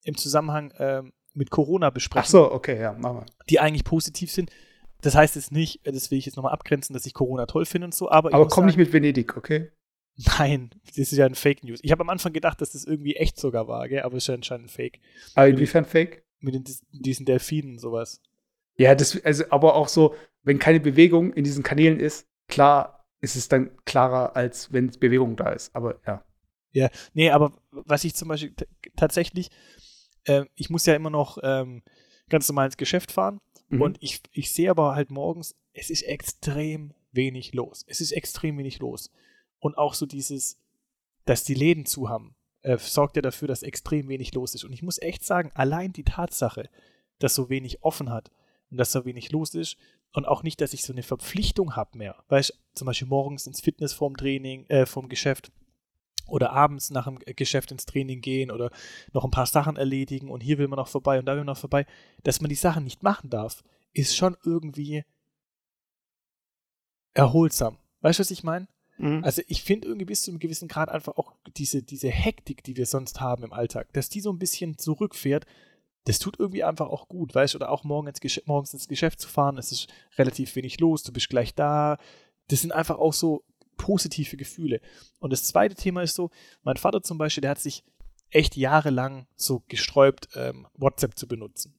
im Zusammenhang ähm, mit Corona besprechen. Ach so, okay, ja, machen wir. Die eigentlich positiv sind. Das heißt jetzt nicht, das will ich jetzt nochmal abgrenzen, dass ich Corona toll finde und so, aber. Aber komm sagen, nicht mit Venedig, okay? Nein, das ist ja ein Fake News. Ich habe am Anfang gedacht, dass das irgendwie echt sogar war, gell? aber es ist ja anscheinend ein Fake. Aber inwiefern Fake? Mit den, diesen Delfinen und sowas. Ja, das, also, aber auch so, wenn keine Bewegung in diesen Kanälen ist, klar ist es dann klarer, als wenn Bewegung da ist. Aber ja. Ja, nee, aber was ich zum Beispiel tatsächlich, äh, ich muss ja immer noch ähm, ganz normal ins Geschäft fahren mhm. und ich, ich sehe aber halt morgens, es ist extrem wenig los. Es ist extrem wenig los. Und auch so dieses, dass die Läden zu haben, äh, sorgt ja dafür, dass extrem wenig los ist. Und ich muss echt sagen, allein die Tatsache, dass so wenig offen hat und dass so wenig los ist, und auch nicht, dass ich so eine Verpflichtung habe mehr. Weißt zum Beispiel morgens ins Fitness vorm Training, äh, vom Geschäft oder abends nach dem Geschäft ins Training gehen oder noch ein paar Sachen erledigen und hier will man noch vorbei und da will man noch vorbei, dass man die Sachen nicht machen darf, ist schon irgendwie erholsam. Weißt du, was ich meine? Mhm. Also ich finde irgendwie bis zu einem gewissen Grad einfach auch diese, diese Hektik, die wir sonst haben im Alltag, dass die so ein bisschen zurückfährt, das tut irgendwie einfach auch gut, weißt du, oder auch morgen ins morgens ins Geschäft zu fahren, es ist relativ wenig los, du bist gleich da. Das sind einfach auch so positive Gefühle. Und das zweite Thema ist so, mein Vater zum Beispiel, der hat sich echt jahrelang so gesträubt, ähm, WhatsApp zu benutzen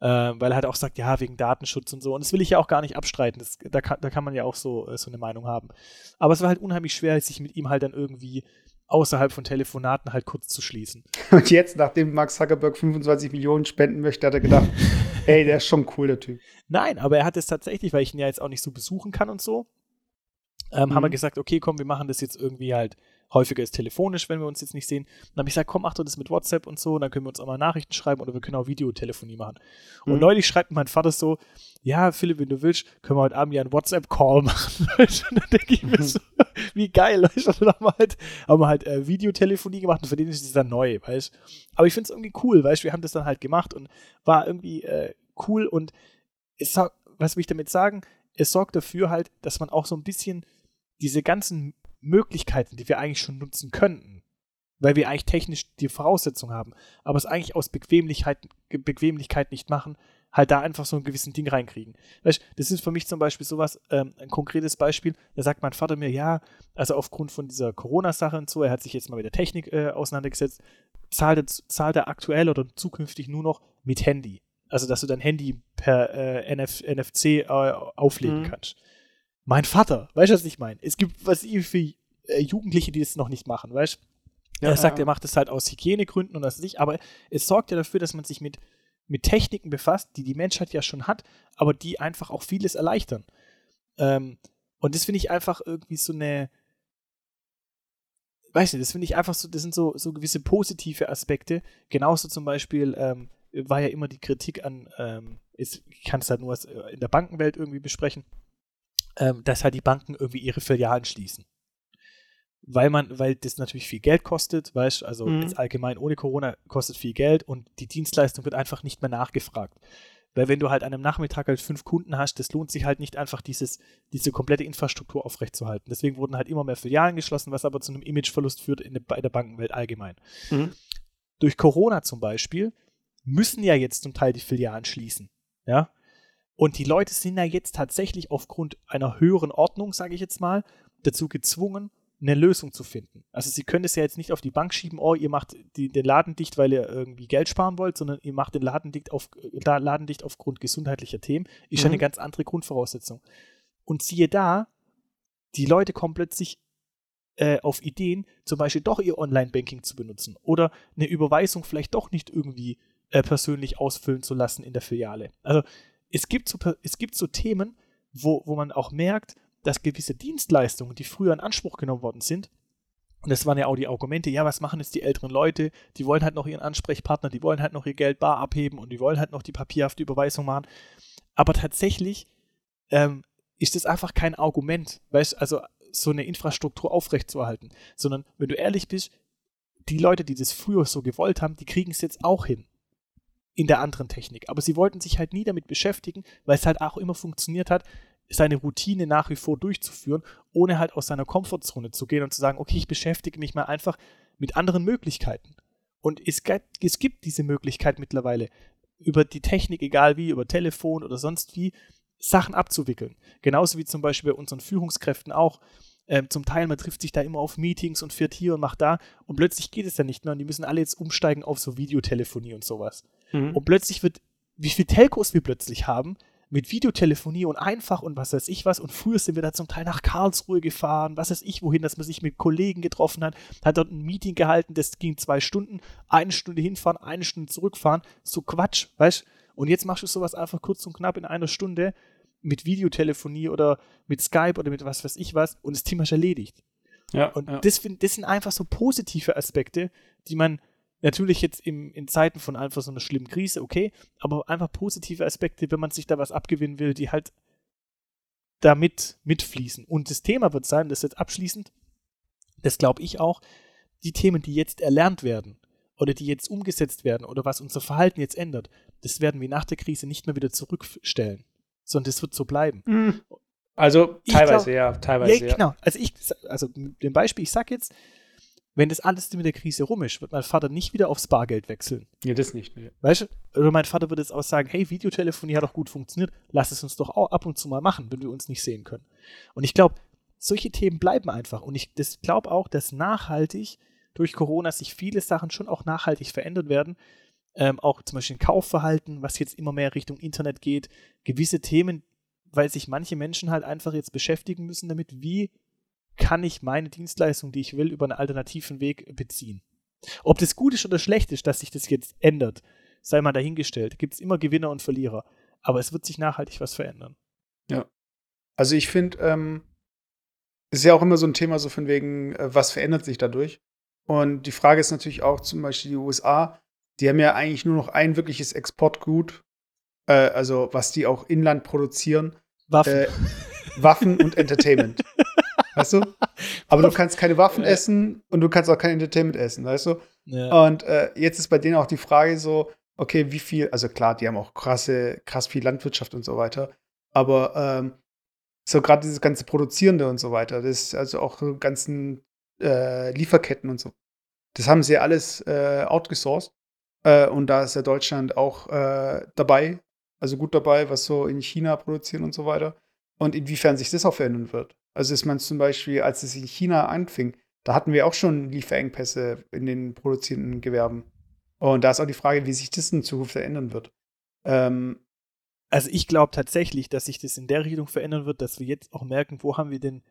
äh, weil er halt auch sagt, ja, wegen Datenschutz und so. Und das will ich ja auch gar nicht abstreiten. Das, da, kann, da kann man ja auch so, äh, so eine Meinung haben. Aber es war halt unheimlich schwer, sich mit ihm halt dann irgendwie außerhalb von Telefonaten halt kurz zu schließen. Und jetzt, nachdem Mark Zuckerberg 25 Millionen spenden möchte, hat er gedacht, ey, der ist schon cool, der Typ. Nein, aber er hat es tatsächlich, weil ich ihn ja jetzt auch nicht so besuchen kann und so, ähm, mhm. haben wir mhm. gesagt, okay, komm, wir machen das jetzt irgendwie halt häufiger ist telefonisch, wenn wir uns jetzt nicht sehen. dann habe ich gesagt, komm, mach doch das mit WhatsApp und so, und dann können wir uns auch mal Nachrichten schreiben oder wir können auch Videotelefonie machen. Und mhm. neulich schreibt mein Vater so, ja, Philipp, wenn du willst, können wir heute Abend ja einen WhatsApp-Call machen. und dann denke ich mir so, wie geil, weißt du, dann haben wir halt, haben wir halt äh, Videotelefonie gemacht und für den ist es dann neu, weißt Aber ich finde es irgendwie cool, weißt du, wir haben das dann halt gemacht und war irgendwie äh, cool und es, was will ich damit sagen? Es sorgt dafür halt, dass man auch so ein bisschen diese ganzen Möglichkeiten, die wir eigentlich schon nutzen könnten, weil wir eigentlich technisch die Voraussetzungen haben, aber es eigentlich aus Bequemlichkeit, Bequemlichkeit nicht machen, halt da einfach so ein gewissen Ding reinkriegen. Weißt, das ist für mich zum Beispiel sowas, ähm, ein konkretes Beispiel, da sagt mein Vater mir, ja, also aufgrund von dieser Corona-Sache und so, er hat sich jetzt mal mit der Technik äh, auseinandergesetzt, zahlt er, zahlt er aktuell oder zukünftig nur noch mit Handy. Also, dass du dein Handy per äh, NF, NFC äh, auflegen mhm. kannst mein Vater, weißt du, was ich meine? Es gibt was für äh, Jugendliche, die das noch nicht machen, weißt du? Ja, er sagt, ja. er macht es halt aus Hygienegründen und das nicht, aber es sorgt ja dafür, dass man sich mit, mit Techniken befasst, die die Menschheit ja schon hat, aber die einfach auch vieles erleichtern. Ähm, und das finde ich einfach irgendwie so eine, weiß nicht, das finde ich einfach so, das sind so, so gewisse positive Aspekte. Genauso zum Beispiel ähm, war ja immer die Kritik an, ähm, ist, ich kann es halt nur äh, in der Bankenwelt irgendwie besprechen, ähm, dass halt die Banken irgendwie ihre Filialen schließen. Weil man, weil das natürlich viel Geld kostet, weißt also mhm. jetzt allgemein ohne Corona kostet viel Geld und die Dienstleistung wird einfach nicht mehr nachgefragt. Weil wenn du halt an einem Nachmittag halt fünf Kunden hast, das lohnt sich halt nicht einfach, dieses, diese komplette Infrastruktur aufrechtzuerhalten. Deswegen wurden halt immer mehr Filialen geschlossen, was aber zu einem Imageverlust führt in der, bei der Bankenwelt allgemein. Mhm. Durch Corona zum Beispiel müssen ja jetzt zum Teil die Filialen schließen. Ja, und die Leute sind ja jetzt tatsächlich aufgrund einer höheren Ordnung, sage ich jetzt mal, dazu gezwungen, eine Lösung zu finden. Also sie können es ja jetzt nicht auf die Bank schieben, oh, ihr macht die, den Laden dicht, weil ihr irgendwie Geld sparen wollt, sondern ihr macht den Laden dicht, auf, äh, Laden dicht aufgrund gesundheitlicher Themen. Ist mhm. schon eine ganz andere Grundvoraussetzung. Und siehe da, die Leute kommen plötzlich äh, auf Ideen, zum Beispiel doch ihr Online-Banking zu benutzen oder eine Überweisung vielleicht doch nicht irgendwie äh, persönlich ausfüllen zu lassen in der Filiale. Also es gibt so, es gibt so Themen, wo, wo man auch merkt, dass gewisse Dienstleistungen, die früher in Anspruch genommen worden sind, und das waren ja auch die Argumente, ja, was machen jetzt die älteren Leute? Die wollen halt noch ihren Ansprechpartner, die wollen halt noch ihr Geld bar abheben und die wollen halt noch die papierhafte Überweisung machen. Aber tatsächlich ähm, ist das einfach kein Argument, weißt also so eine Infrastruktur aufrechtzuerhalten, sondern wenn du ehrlich bist, die Leute, die das früher so gewollt haben, die kriegen es jetzt auch hin in der anderen Technik. Aber sie wollten sich halt nie damit beschäftigen, weil es halt auch immer funktioniert hat, seine Routine nach wie vor durchzuführen, ohne halt aus seiner Komfortzone zu gehen und zu sagen, okay, ich beschäftige mich mal einfach mit anderen Möglichkeiten. Und es, es gibt diese Möglichkeit mittlerweile, über die Technik, egal wie, über Telefon oder sonst wie, Sachen abzuwickeln. Genauso wie zum Beispiel bei unseren Führungskräften auch. Ähm, zum Teil, man trifft sich da immer auf Meetings und fährt hier und macht da und plötzlich geht es dann nicht mehr und die müssen alle jetzt umsteigen auf so Videotelefonie und sowas. Mhm. Und plötzlich wird, wie viele Telcos wir plötzlich haben, mit Videotelefonie und einfach und was weiß ich was. Und früher sind wir da zum Teil nach Karlsruhe gefahren, was weiß ich wohin, dass man sich mit Kollegen getroffen hat, hat dort ein Meeting gehalten, das ging zwei Stunden, eine Stunde hinfahren, eine Stunde zurückfahren. So Quatsch, weißt Und jetzt machst du sowas einfach kurz und knapp in einer Stunde mit Videotelefonie oder mit Skype oder mit was weiß ich was und das Thema ist erledigt. Ja, und ja. Das, das sind einfach so positive Aspekte, die man Natürlich jetzt im, in Zeiten von einfach so einer schlimmen Krise, okay, aber einfach positive Aspekte, wenn man sich da was abgewinnen will, die halt damit mitfließen. Und das Thema wird sein, das jetzt abschließend, das glaube ich auch, die Themen, die jetzt erlernt werden oder die jetzt umgesetzt werden oder was unser Verhalten jetzt ändert, das werden wir nach der Krise nicht mehr wieder zurückstellen. sondern das wird so bleiben. Mhm. Also Ich teilweise glaub- ja, teilweise ja, genau. Also ich, also mit dem Beispiel, ich sag jetzt, wenn das alles mit der Krise rum ist, wird mein Vater nicht wieder aufs Bargeld wechseln. Ja, das nicht. Nee. Weißt du? Oder mein Vater würde jetzt auch sagen, hey, Videotelefonie hat doch gut funktioniert, lass es uns doch auch ab und zu mal machen, wenn wir uns nicht sehen können. Und ich glaube, solche Themen bleiben einfach. Und ich glaube auch, dass nachhaltig durch Corona sich viele Sachen schon auch nachhaltig verändern werden. Ähm, auch zum Beispiel ein Kaufverhalten, was jetzt immer mehr Richtung Internet geht. Gewisse Themen, weil sich manche Menschen halt einfach jetzt beschäftigen müssen damit, wie kann ich meine Dienstleistung, die ich will, über einen alternativen Weg beziehen. Ob das gut ist oder schlecht ist, dass sich das jetzt ändert, sei mal dahingestellt. Gibt es immer Gewinner und Verlierer. Aber es wird sich nachhaltig was verändern. Also ich finde, ähm, ist ja auch immer so ein Thema, so von wegen, äh, was verändert sich dadurch? Und die Frage ist natürlich auch zum Beispiel die USA, die haben ja eigentlich nur noch ein wirkliches Exportgut, äh, also was die auch inland produzieren, Waffen. äh, Waffen und Entertainment. weißt du? Aber du kannst keine Waffen Ja. essen und du kannst auch kein Entertainment essen, weißt du? ja. Und äh, jetzt ist bei denen auch die Frage so, okay, wie viel, also klar, die haben auch krasse, krass viel Landwirtschaft und so weiter, aber ähm, so gerade dieses ganze Produzierende und so weiter, das ist also auch so ganzen äh, Lieferketten und so. Das haben sie alles äh, outgesourced. Äh, und da ist ja Deutschland auch äh, dabei, also gut dabei, was so in China produzieren und so weiter. Und inwiefern sich das auch verändern wird. Also ist man zum Beispiel, als es in China anfing, da hatten wir auch schon Lieferengpässe in den produzierenden Gewerben. Und da ist auch die Frage, wie sich das in Zukunft verändern wird. Ähm, Also ich glaube tatsächlich, dass sich das in der Richtung verändern wird, dass wir jetzt auch merken, wo haben wir denn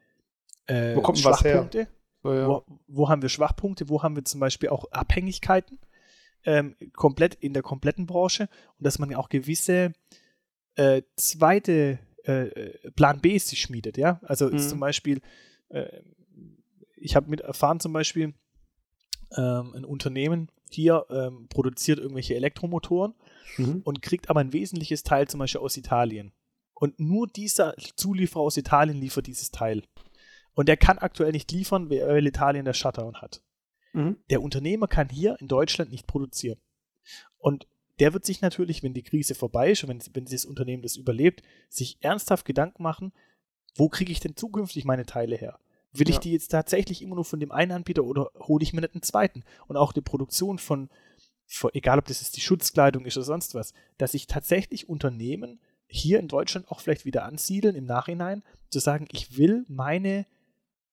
äh, Wo kommt? Schwachpunkte? so, ja. Wo, wo haben wir Schwachpunkte? Wo haben wir zum Beispiel auch Abhängigkeiten? Ähm, komplett in der kompletten Branche und dass man ja auch gewisse äh, zweite äh, Plan B sich schmiedet, ja. Also ist Mhm. zum Beispiel, äh, ich habe mit erfahren zum Beispiel, ähm, ein Unternehmen hier ähm, produziert irgendwelche Elektromotoren Mhm. und kriegt aber ein wesentliches Teil zum Beispiel aus Italien. Und nur dieser Zulieferer aus Italien liefert dieses Teil. Und der kann aktuell nicht liefern, weil Italien der Shutdown hat. Mhm. Der Unternehmer kann hier in Deutschland nicht produzieren. Und der wird sich natürlich, wenn die Krise vorbei ist und wenn, wenn das Unternehmen das überlebt, sich ernsthaft Gedanken machen, wo kriege ich denn zukünftig meine Teile her? Will ich Ja. die jetzt tatsächlich immer nur von dem einen Anbieter oder hole ich mir nicht einen zweiten? Und auch die Produktion von, von, egal ob das jetzt die Schutzkleidung ist oder sonst was, dass sich tatsächlich Unternehmen hier in Deutschland auch vielleicht wieder ansiedeln im Nachhinein, zu sagen, ich will meine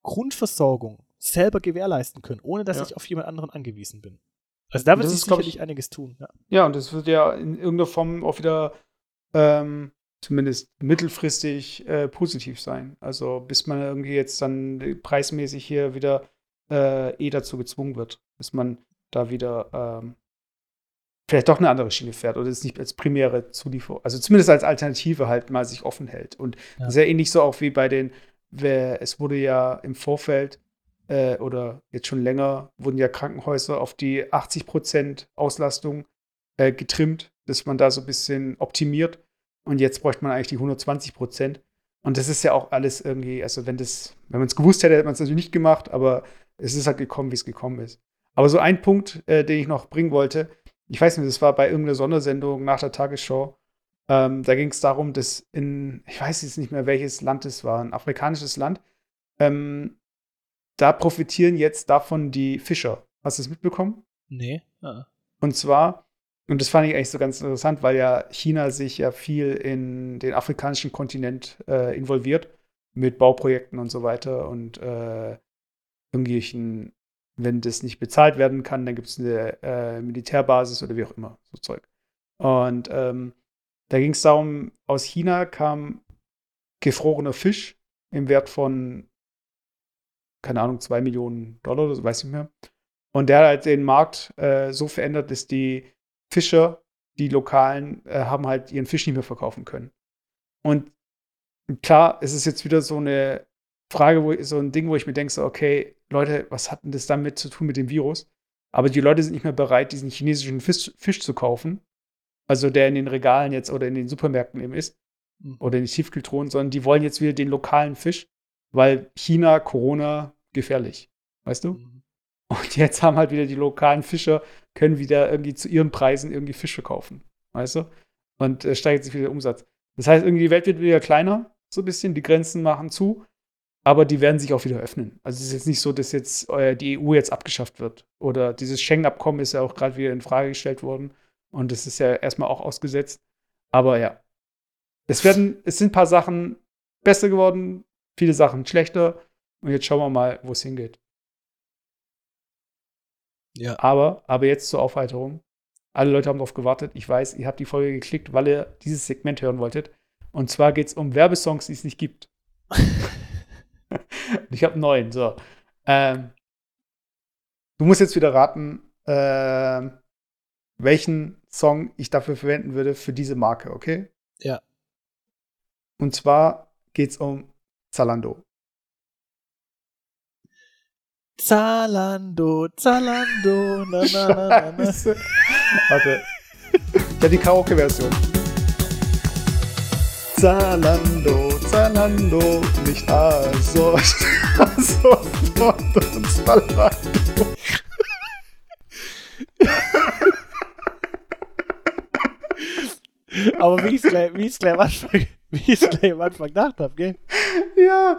Grundversorgung selber gewährleisten können, ohne dass Ja. ich auf jemand anderen angewiesen bin. Also da wird sich sicherlich ich- einiges tun. Ja. Ja, und das wird ja in irgendeiner Form auch wieder ähm, zumindest mittelfristig äh, positiv sein. Also bis man irgendwie jetzt dann preismäßig hier wieder äh, eh dazu gezwungen wird, bis man da wieder ähm, vielleicht doch eine andere Schiene fährt oder es nicht als primäre Zulieferung, also zumindest als Alternative halt mal sich offen hält. Und Ja. sehr ähnlich so auch wie bei den, wer, es wurde ja im Vorfeld äh, oder jetzt schon länger, wurden ja Krankenhäuser auf die 80% Auslastung äh, getrimmt, dass man da so ein bisschen optimiert. Und jetzt bräuchte man eigentlich die 120 Prozent. Und das ist ja auch alles irgendwie, also wenn das, wenn man es gewusst hätte, hätte man es natürlich nicht gemacht, aber es ist halt gekommen, wie es gekommen ist. Aber so ein Punkt, äh, den ich noch bringen wollte, ich weiß nicht, das war bei irgendeiner Sondersendung nach der Tagesschau. Ähm, da ging es darum, dass in, ich weiß jetzt nicht mehr, welches Land es war, ein afrikanisches Land, ähm, da profitieren jetzt davon die Fischer. Hast du es mitbekommen? Nee. Ah. Und zwar, und das fand ich eigentlich so ganz interessant, weil ja China sich ja viel in den afrikanischen Kontinent äh, involviert mit Bauprojekten und so weiter und äh, irgendwelchen, wenn das nicht bezahlt werden kann, dann gibt es eine äh, Militärbasis oder wie auch immer, so Zeug. Und ähm, da ging es darum, aus China kam gefrorener Fisch im Wert von, keine Ahnung, zwei Millionen Dollar oder so, weiß ich nicht mehr. Und der hat halt den Markt äh, so verändert, dass die Fischer, die Lokalen, äh, haben halt ihren Fisch nicht mehr verkaufen können. Und klar, es ist jetzt wieder so eine Frage, wo, so ein Ding, wo ich mir denke, so, okay, Leute, was hat denn das damit zu tun mit dem Virus? Aber die Leute sind nicht mehr bereit, diesen chinesischen Fisch, Fisch zu kaufen. Also der in den Regalen jetzt oder in den Supermärkten eben ist. Mhm. Oder in den Tiefkühltruhen, sondern die wollen jetzt wieder den lokalen Fisch, weil China, Corona, gefährlich. Weißt du? Mhm. Und jetzt haben halt wieder die lokalen Fischer, können wieder irgendwie zu ihren Preisen irgendwie Fische kaufen. Weißt du? Und äh, steigert sich wieder der Umsatz. Das heißt, irgendwie die Welt wird wieder kleiner, so ein bisschen, die Grenzen machen zu, aber die werden sich auch wieder öffnen. Also es ist jetzt nicht so, dass jetzt äh, die EU jetzt abgeschafft wird. Oder dieses Schengen-Abkommen ist ja auch gerade wieder in Frage gestellt worden. Und das ist ja erstmal auch ausgesetzt. Aber ja. Es werden, es sind ein paar Sachen besser geworden, viele Sachen schlechter. Und jetzt schauen wir mal, wo es hingeht. Ja. Aber, aber jetzt zur Aufheiterung. Alle Leute haben darauf gewartet. Ich weiß, ihr habt die Folge geklickt, weil ihr dieses Segment hören wolltet. Und zwar geht es um Werbesongs, die es nicht gibt. ich habe neun. So. Ähm, du musst jetzt wieder raten, äh, welchen Song ich dafür verwenden würde für diese Marke, okay? Ja. Und zwar geht es um Zalando. Zalando, Zalando, na na na na. na. Warte. Habe die Karaoke-Version. Zalando, Zalando, nicht also, also, und Zalando. Aber wie ich es gleich, wie gleich am Anfang, wie gleich am Anfang gedacht habe, gell? Ja,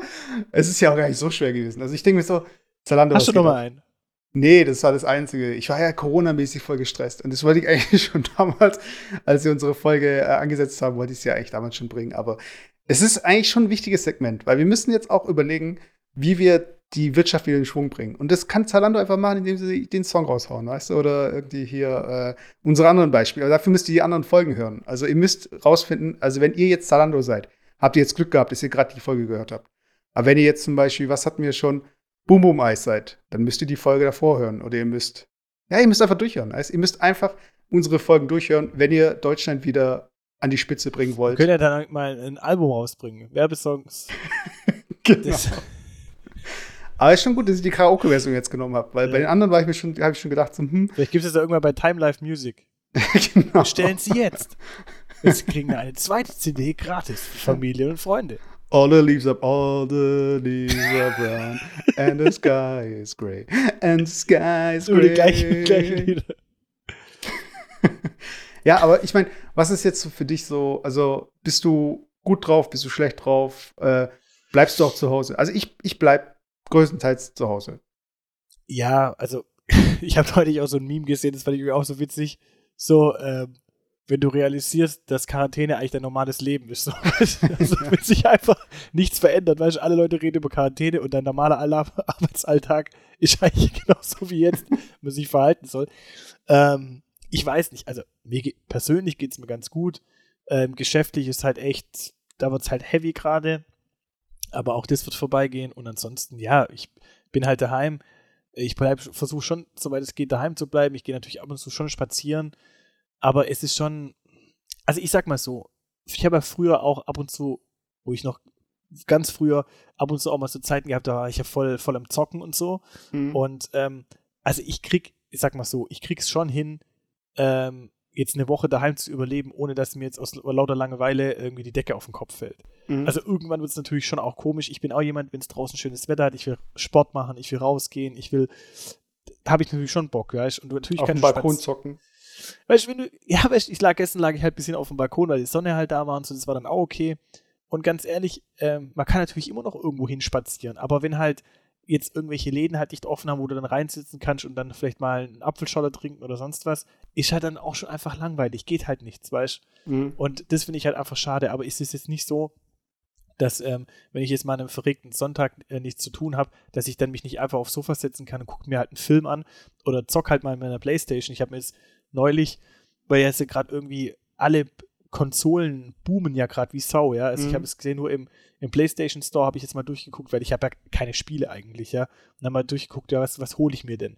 es ist ja auch gar nicht so schwer gewesen. Also ich denke mir so, Zalando. Hast du noch mal einen? Nee, das war das Einzige. Ich war ja Corona-mäßig voll gestresst. Und das wollte ich eigentlich schon damals, als wir unsere Folge äh, angesetzt haben, wollte ich es ja eigentlich damals schon bringen. Aber es ist eigentlich schon ein wichtiges Segment, weil wir müssen jetzt auch überlegen, wie wir die Wirtschaft wieder in Schwung bringen. Und das kann Zalando einfach machen, indem sie den Song raushauen, weißt du? Oder irgendwie hier äh, unsere anderen Beispiele. Aber dafür müsst ihr die anderen Folgen hören. Also ihr müsst rausfinden, also wenn ihr jetzt Zalando seid, habt ihr jetzt Glück gehabt, dass ihr gerade die Folge gehört habt. Aber wenn ihr jetzt zum Beispiel, was hatten wir schon, Boom Boom Eis seid, dann müsst ihr die Folge davor hören. Oder ihr müsst, ja, ihr müsst einfach durchhören. Also ihr müsst einfach unsere Folgen durchhören, wenn ihr Deutschland wieder an die Spitze bringen Wir wollt. können ja dann mal ein Album rausbringen. Werbesongs. Genau. Das, Aber es ist schon gut, dass ich die Karaoke-Version jetzt genommen habe, weil Ja. bei den anderen war ich mir schon, habe ich schon gedacht, so, hm, vielleicht gibt es das ja irgendwann bei Time Life Music. genau. Bestellen Sie jetzt. Sie kriegen eine zweite CD gratis für Familie und Freunde. All the leaves are, all the leaves are brown, and the sky is gray, and the sky is Über die gray. gleichen, gleichen Lieder. Ja, aber ich meine, was ist jetzt so für dich so, also bist du gut drauf, bist du schlecht drauf, äh, bleibst du auch zu Hause? Also ich, ich bleib größtenteils zu Hause. Ja, also ich habe neulich auch so ein Meme gesehen, das fand ich auch so witzig. So, ähm, wenn du realisierst, dass Quarantäne eigentlich dein normales Leben ist. So, also, wenn sich einfach nichts verändert, weißt du, alle Leute reden über Quarantäne und dein normaler Arbeitsalltag ist eigentlich genauso wie jetzt, man sich verhalten soll. Ähm, ich weiß nicht, also mir ge- persönlich geht es mir ganz gut. Ähm, geschäftlich ist halt echt, da wird es halt heavy gerade. Aber auch das wird vorbeigehen und ansonsten, ja, ich bin halt daheim. Ich versuche schon, soweit es geht, daheim zu bleiben. Ich gehe natürlich ab und zu schon spazieren. Aber es ist schon, also ich sag mal so, ich habe ja früher auch ab und zu, wo ich noch ganz früher ab und zu auch mal so Zeiten gehabt, da war ich ja voll, voll am Zocken und so. Mhm. Und ähm, also ich krieg, ich sag mal so, ich krieg's schon hin, ähm, jetzt eine Woche daheim zu überleben, ohne dass mir jetzt aus lauter Langeweile irgendwie die Decke auf den Kopf fällt. Mhm. Also irgendwann wird es natürlich schon auch komisch. Ich bin auch jemand, wenn es draußen schönes Wetter hat, ich will Sport machen, ich will rausgehen, ich will, da habe ich natürlich schon Bock, weißt Und du natürlich auf du Balkon zocken. Weißt du, wenn du, ja, weißt du, ich lag gestern lag ich halt ein bisschen auf dem Balkon, weil die Sonne halt da war und so, das war dann auch okay. Und ganz ehrlich, ähm, man kann natürlich immer noch irgendwo hinspazieren, aber wenn halt jetzt irgendwelche Läden halt nicht offen haben, wo du dann reinsitzen kannst und dann vielleicht mal einen Apfelscholler trinken oder sonst was, ist halt dann auch schon einfach langweilig, geht halt nichts, weißt du. Mhm. Und das finde ich halt einfach schade, aber ist es jetzt nicht so, dass, ähm, wenn ich jetzt mal an einem verregten Sonntag äh, nichts zu tun habe, dass ich dann mich nicht einfach aufs Sofa setzen kann und gucke mir halt einen Film an oder zock halt mal in meiner Playstation. Ich habe mir jetzt neulich, weil jetzt ja gerade irgendwie alle Konsolen boomen ja gerade wie Sau, ja. Also ich Mhm. habe es gesehen, nur im, im PlayStation Store habe ich jetzt mal durchgeguckt, weil ich habe ja keine Spiele eigentlich, ja. Und dann mal durchgeguckt, ja, was, was hole ich mir denn?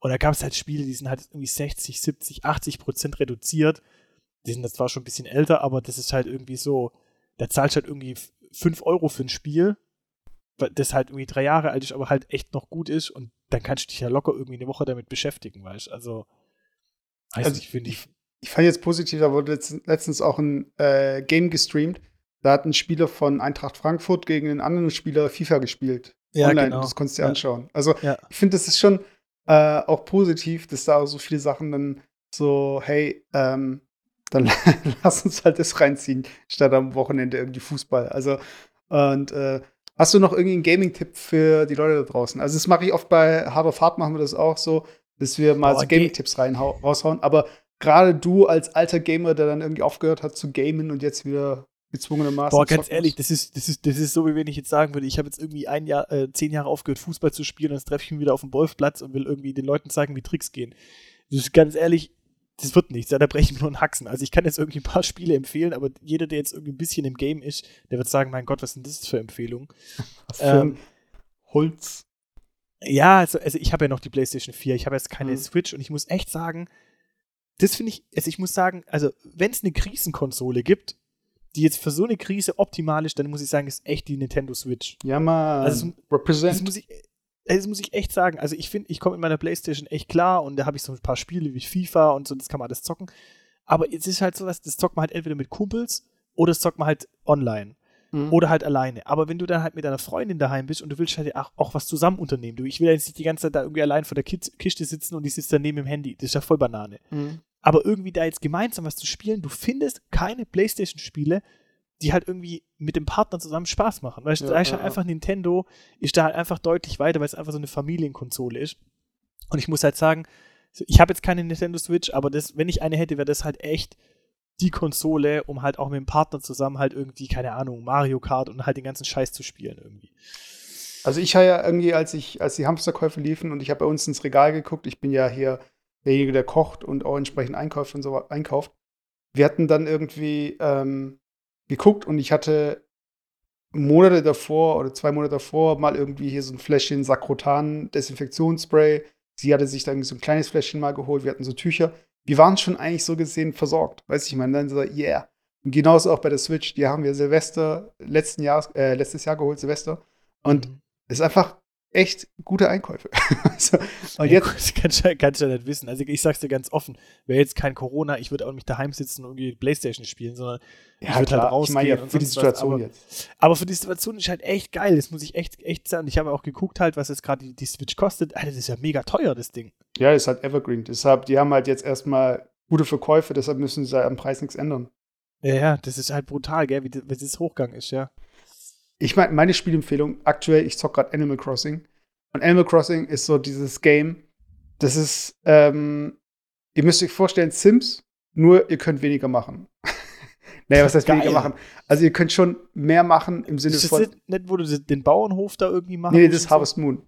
Und da gab es halt Spiele, die sind halt irgendwie 60, 70, 80 Prozent reduziert. Die sind zwar schon ein bisschen älter, aber das ist halt irgendwie so, da zahlst du halt irgendwie 5 Euro für ein Spiel, weil das halt irgendwie drei Jahre alt ist, aber halt echt noch gut ist und dann kannst du dich ja locker irgendwie eine Woche damit beschäftigen, weißt du? Also, weiß Also nicht, finde ich. Ich fand jetzt positiv, da wurde letzt- letztens auch ein äh, Game gestreamt. Da hat ein Spieler von Eintracht Frankfurt gegen einen anderen Spieler FIFA gespielt. online. Das konntest du dir Ja. anschauen. Also Ja. ich finde, das ist schon äh, auch positiv, dass da so viele Sachen dann so, hey, ähm, dann lass uns halt das reinziehen, statt am Wochenende irgendwie Fußball. Also, und äh, hast du noch irgendwie einen Gaming-Tipp für die Leute da draußen? Also, das mache ich oft bei Hard of Hard, machen wir das auch so, dass wir mal oh, so Gaming-Tipps rein raushauen. Aber gerade du als alter Gamer, der dann irgendwie aufgehört hat zu gamen und jetzt wieder gezwungenermaßen. Boah, ganz ehrlich, das ist, das, ist, das ist so, wie wenn ich jetzt sagen würde, ich habe jetzt irgendwie ein Jahr, äh, zehn Jahre aufgehört, Fußball zu spielen, und jetzt treffe ich mich wieder auf dem Golfplatz und will irgendwie den Leuten zeigen, wie Tricks gehen. Das ist ganz ehrlich, das wird nichts, da breche ich mir nur einen Haxen. Also ich kann jetzt irgendwie ein paar Spiele empfehlen, aber jeder, der jetzt irgendwie ein bisschen im Game ist, der wird sagen, mein Gott, was sind das für Empfehlungen? Ähm, Holz. Ja, also, also ich habe ja noch die PlayStation 4, ich habe jetzt keine mhm. Switch und ich muss echt sagen, das finde ich, also ich muss sagen, also wenn es eine Krisenkonsole gibt, die jetzt für so eine Krise optimal ist, dann muss ich sagen, ist echt die Nintendo Switch. Ja, mal also, represent. Das muss ich, das muss ich echt sagen. Also ich finde, ich komme mit meiner Playstation echt klar und da habe ich so ein paar Spiele wie FIFA und so, das kann man alles zocken. Aber es ist halt so, dass das zockt man halt entweder mit Kumpels oder das zockt man halt online. Mhm. Oder halt alleine. Aber wenn du dann halt mit deiner Freundin daheim bist und du willst halt auch, auch was zusammen unternehmen, du, ich will jetzt nicht die ganze Zeit da irgendwie allein vor der Kiste sitzen und die sitzt daneben im Handy. Das ist ja voll Banane. Mhm. Aber irgendwie da jetzt gemeinsam was zu spielen, du findest keine Playstation-Spiele, die halt irgendwie mit dem Partner zusammen Spaß machen. Weißt du, ja, da ist halt ja, einfach Nintendo, ist da halt einfach deutlich weiter, weil es einfach so eine Familienkonsole ist. Und ich muss halt sagen, ich habe jetzt keine Nintendo Switch, aber das, wenn ich eine hätte, wäre das halt echt die Konsole, um halt auch mit dem Partner zusammen halt irgendwie, keine Ahnung, Mario Kart und halt den ganzen Scheiß zu spielen irgendwie. Also ich habe ja irgendwie, als ich, als die Hamsterkäufe liefen und ich habe bei uns ins Regal geguckt, ich bin ja hier derjenige, der kocht und auch entsprechend einkauft und so einkauft. Wir hatten dann irgendwie ähm, geguckt und ich hatte Monate davor oder zwei Monate davor mal irgendwie hier so ein Fläschchen Sakrotan Desinfektionsspray. Sie hatte sich dann so ein kleines Fläschchen mal geholt. Wir hatten so Tücher. Wir waren schon eigentlich so gesehen versorgt. Weiß ich, meine, dann so, yeah. Und genauso auch bei der Switch. Die haben wir Silvester letzten Jahr, äh, letztes Jahr geholt, Silvester. Und mhm. es ist einfach echt gute Einkäufe. also, und jetzt das kannst, du, kannst du ja nicht wissen. Also ich sag's dir ganz offen, wäre jetzt kein Corona, ich würde auch nicht daheim sitzen und irgendwie Playstation spielen, sondern ja, ich würde halt rausgehen. Ich meine ja für die Situation aber, jetzt. Aber für die Situation ist halt echt geil. Das muss ich echt, echt sagen. Ich habe auch geguckt halt, was jetzt gerade die, die, Switch kostet. Alter, das ist ja mega teuer, das Ding. Ja, ist halt Evergreen. Deshalb, die haben halt jetzt erstmal gute Verkäufe, deshalb müssen sie am Preis nichts ändern. Ja, ja, das ist halt brutal, gell, wie, wie das Hochgang ist, ja ich meine, meine Spielempfehlung aktuell, ich zocke gerade Animal Crossing. Und Animal Crossing ist so dieses Game, das ist, ähm, ihr müsst euch vorstellen, Sims, nur ihr könnt weniger machen. naja, was heißt Geil. weniger machen? Also ihr könnt schon mehr machen im Sinne ist von. Ist nicht, wo du den Bauernhof da irgendwie machst? Nee, nee, das ist Harvest so? Moon.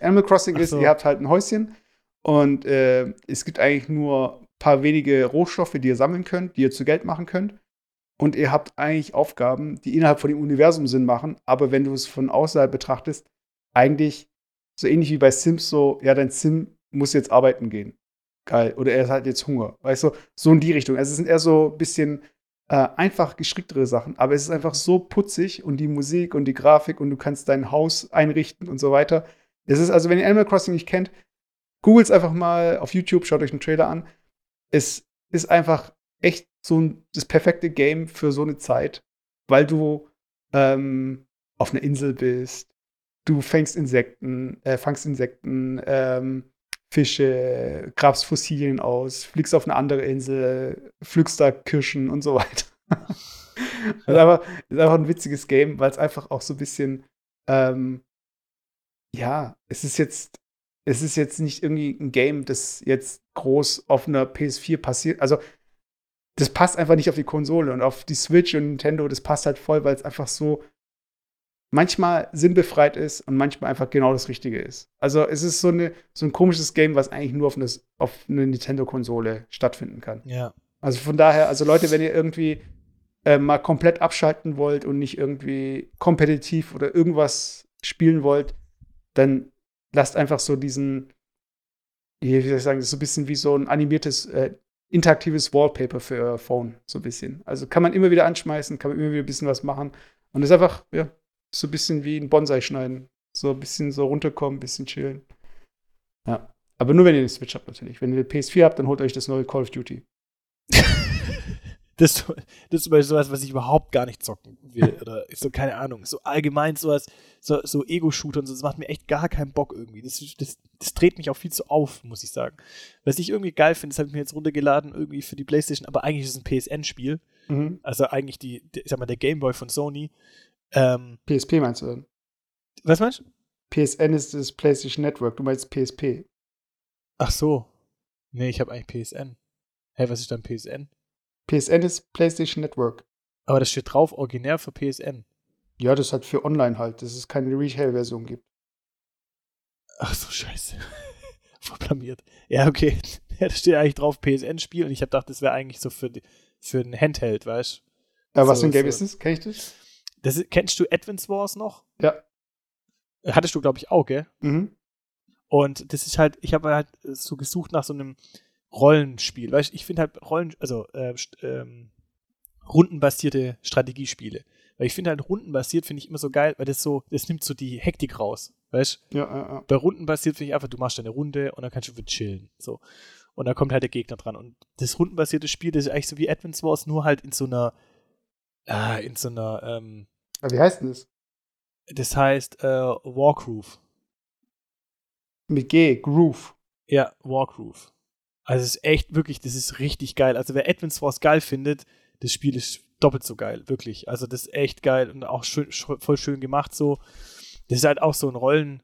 Animal Crossing so. ist, ihr habt halt ein Häuschen und äh, es gibt eigentlich nur ein paar wenige Rohstoffe, die ihr sammeln könnt, die ihr zu Geld machen könnt und ihr habt eigentlich Aufgaben, die innerhalb von dem Universum Sinn machen, aber wenn du es von außerhalb betrachtest, eigentlich so ähnlich wie bei Sims so, ja, dein Sim muss jetzt arbeiten gehen. Geil. Oder er hat jetzt Hunger. Weißt du, so in die Richtung. Also es sind eher so ein bisschen äh, einfach gestricktere Sachen, aber es ist einfach so putzig und die Musik und die Grafik und du kannst dein Haus einrichten und so weiter. Es ist also, wenn ihr Animal Crossing nicht kennt, googelt es einfach mal auf YouTube, schaut euch den Trailer an. Es ist einfach echt so ein, das perfekte Game für so eine Zeit, weil du ähm, auf einer Insel bist, du fängst Insekten, äh, fangst Insekten, ähm, Fische, grabst Fossilien aus, fliegst auf eine andere Insel, pflückst da Kirschen und so weiter. das ist einfach, ist einfach ein witziges Game, weil es einfach auch so ein bisschen, ähm, ja, es ist jetzt, es ist jetzt nicht irgendwie ein Game, das jetzt groß auf einer PS4 passiert. Also das passt einfach nicht auf die Konsole und auf die Switch und Nintendo, das passt halt voll, weil es einfach so manchmal sinnbefreit ist und manchmal einfach genau das Richtige ist. Also es ist so, eine, so ein komisches Game, was eigentlich nur auf eine, auf eine Nintendo-Konsole stattfinden kann. Ja. Also von daher, also Leute, wenn ihr irgendwie äh, mal komplett abschalten wollt und nicht irgendwie kompetitiv oder irgendwas spielen wollt, dann lasst einfach so diesen, wie soll ich sagen, das ist so ein bisschen wie so ein animiertes äh, interaktives Wallpaper für euer Phone, so ein bisschen. Also kann man immer wieder anschmeißen, kann man immer wieder ein bisschen was machen. Und ist einfach, ja, so ein bisschen wie ein Bonsai schneiden. So ein bisschen so runterkommen, ein bisschen chillen. Ja. Aber nur wenn ihr eine Switch habt, natürlich. Wenn ihr eine PS4 habt, dann holt euch das neue Call of Duty. Das, das ist zum Beispiel sowas, was ich überhaupt gar nicht zocken will. Oder so, keine Ahnung. So allgemein sowas, so, so Ego-Shooter und so, das macht mir echt gar keinen Bock irgendwie. Das, das, das dreht mich auch viel zu auf, muss ich sagen. Was ich irgendwie geil finde, das habe ich mir jetzt runtergeladen, irgendwie für die Playstation, aber eigentlich ist es ein PSN-Spiel. Mhm. Also eigentlich die, ich sag mal, der Gameboy von Sony. Ähm, PSP meinst du dann? was meinst du? PSN ist das PlayStation Network, du meinst PSP. Ach so. Nee, ich habe eigentlich PSN. Hä, was ist dann PSN? PSN ist PlayStation Network. Aber das steht drauf, originär für PSN. Ja, das hat für online halt, dass es keine Retail-Version gibt. Ach so, scheiße. Verblamiert. Ja, okay. Ja, da steht eigentlich drauf PSN-Spiel und ich habe gedacht, das wäre eigentlich so für, die, für ein Handheld, weißt Äh, was So, für ein Game so. ist das? Kenn ich das? das? ist- Kennst du Advance Wars noch? Ja. Hattest du, glaube ich, auch, gell? Mhm. Und das ist halt, ich habe halt so gesucht nach so einem Rollenspiel. Weißt ich finde halt Rollen, also äh, ähm, rundenbasierte Strategiespiele. Weil ich finde halt rundenbasiert finde ich immer so geil, weil das so, das nimmt so die Hektik raus. Weißt Ja, ja, ja. Bei rundenbasiert finde ich einfach, du machst deine Runde und dann kannst du wieder chillen. So. Und dann kommt halt der Gegner dran. Und das rundenbasierte Spiel, das ist eigentlich so wie Advance Wars, nur halt in so einer, ah, in so einer, ähm, Aber wie heißt denn das? das heißt äh, Wargroove. Mit G, Groove. Ja, Wargroove. Also es ist echt, wirklich, das ist richtig geil. Also wer Advance Wars geil findet, das Spiel ist doppelt so geil, wirklich. Also das ist echt geil und auch schön, sch- voll schön gemacht so. Das ist halt auch so ein Rollen,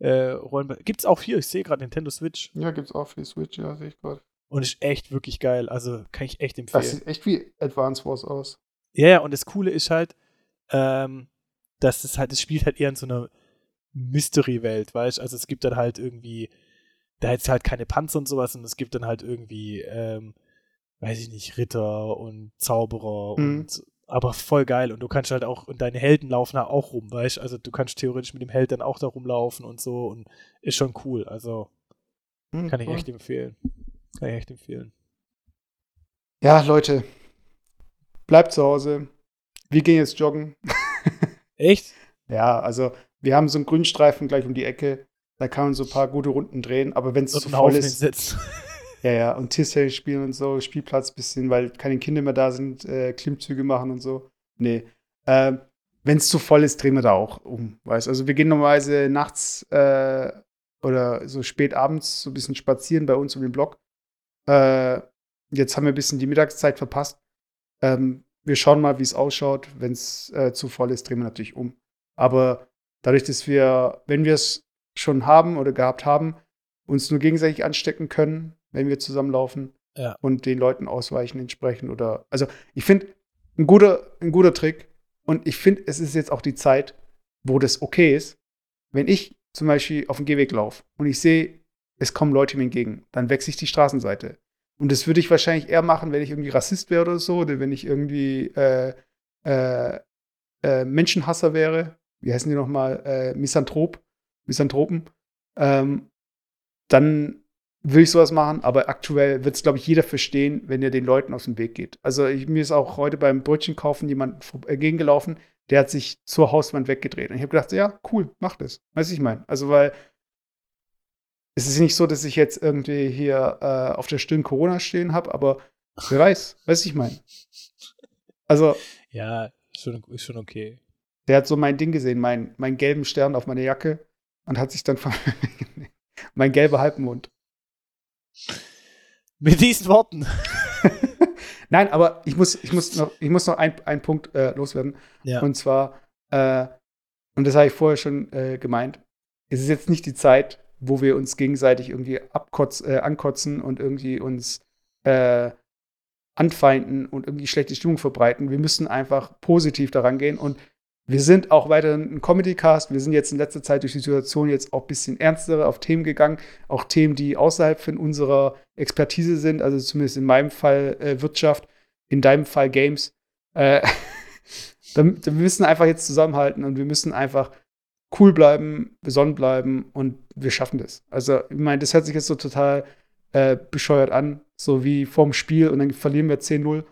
äh, Rollen. Gibt's auch hier, ich sehe gerade Nintendo Switch Ja, gibt's auch für die Switch, ja, sehe ich gerade. und ist echt wirklich geil. Also kann ich echt Das empfehlen. sieht echt wie Advance Wars aus. Ja, ja, und das Coole ist halt, ähm, dass es halt, es spielt halt eher in so einer Mystery-Welt, weißt Also es gibt dann halt irgendwie, da jetzt halt keine Panzer und sowas und es gibt dann halt irgendwie, ähm, weiß ich nicht, Ritter und Zauberer Mhm. und aber voll geil und du kannst halt auch, und deine Helden laufen da auch rum, weißt Also du kannst theoretisch mit dem Held dann auch da rumlaufen und so und ist schon cool. Also Hm, kann ich cool. echt empfehlen. Kann ich echt empfehlen. Ja, Leute, bleibt zu Hause. Wir gehen jetzt joggen. Echt? Ja, also wir haben so einen Grünstreifen gleich um die Ecke. Da kann man so ein paar gute Runden drehen. Aber wenn es zu voll ist, ja, ja, und Tischtennis spielen und so, Spielplatz bisschen, weil keine Kinder mehr da sind, äh, Klimmzüge machen und so. Nee. Ähm, wenn es zu voll ist, drehen wir da auch um. Weißt also wir gehen normalerweise nachts äh, oder so spät abends so ein bisschen spazieren bei uns um den Block. Äh, jetzt haben wir ein bisschen die Mittagszeit verpasst. Ähm, wir schauen mal, wie es ausschaut. Wenn es äh, zu voll ist, drehen wir natürlich um. Aber dadurch, dass wir, wenn wir es schon haben oder gehabt haben, uns nur gegenseitig anstecken können, wenn wir zusammenlaufen Ja. und den Leuten ausweichen entsprechend oder also ich finde ein guter ein guter Trick und ich finde es ist jetzt auch die Zeit, wo das okay ist, wenn ich zum Beispiel auf dem Gehweg laufe und ich sehe, es kommen Leute mir entgegen, dann wechsle ich die Straßenseite. Und das würde ich wahrscheinlich eher machen, wenn ich irgendwie Rassist wäre oder so oder wenn ich irgendwie äh, äh, äh, Menschenhasser wäre, wie heißen die nochmal, äh, Misanthrop, Misanthropen, ähm, dann will ich sowas machen, aber aktuell wird es, glaube ich, jeder verstehen, wenn ihr den Leuten aus dem Weg geht. Also ich, mir ist auch heute beim Brötchen kaufen jemand entgegengelaufen, der hat sich zur Hauswand weggedreht. Und ich habe gedacht, ja, cool, mach das. Weißt du, ich meine? Also, weil es ist nicht so, dass ich jetzt irgendwie hier äh, auf der Stirn Corona stehen habe, aber wer weiß, weißt du, ich meine? Also, Ja, schon, ist schon okay. der hat so mein Ding gesehen, mein, meinen gelben Stern auf meiner Jacke und hat sich dann ver- mein gelber Halbmond. Mit diesen Worten. Nein, aber ich muss, ich muss noch, ich muss noch ein- einen Punkt äh, loswerden. Ja. Und zwar, äh, und das habe ich vorher schon äh, gemeint, es ist jetzt nicht die Zeit, wo wir uns gegenseitig irgendwie abkotz, äh, ankotzen und irgendwie uns äh, anfeinden und irgendwie schlechte Stimmung verbreiten. Wir müssen einfach positiv daran gehen und wir sind auch weiterhin ein Comedy-Cast. Wir sind jetzt in letzter Zeit durch die Situation jetzt auch ein bisschen ernstere auf Themen gegangen. Auch Themen, die außerhalb von unserer Expertise sind. Also zumindest in meinem Fall äh, Wirtschaft, in deinem Fall Games. Äh, dann, dann wir müssen einfach jetzt zusammenhalten und wir müssen einfach cool bleiben, besonnen bleiben und wir schaffen das. Also, ich meine, das hört sich jetzt so total äh, bescheuert an, so wie vorm Spiel und dann verlieren wir 10-0.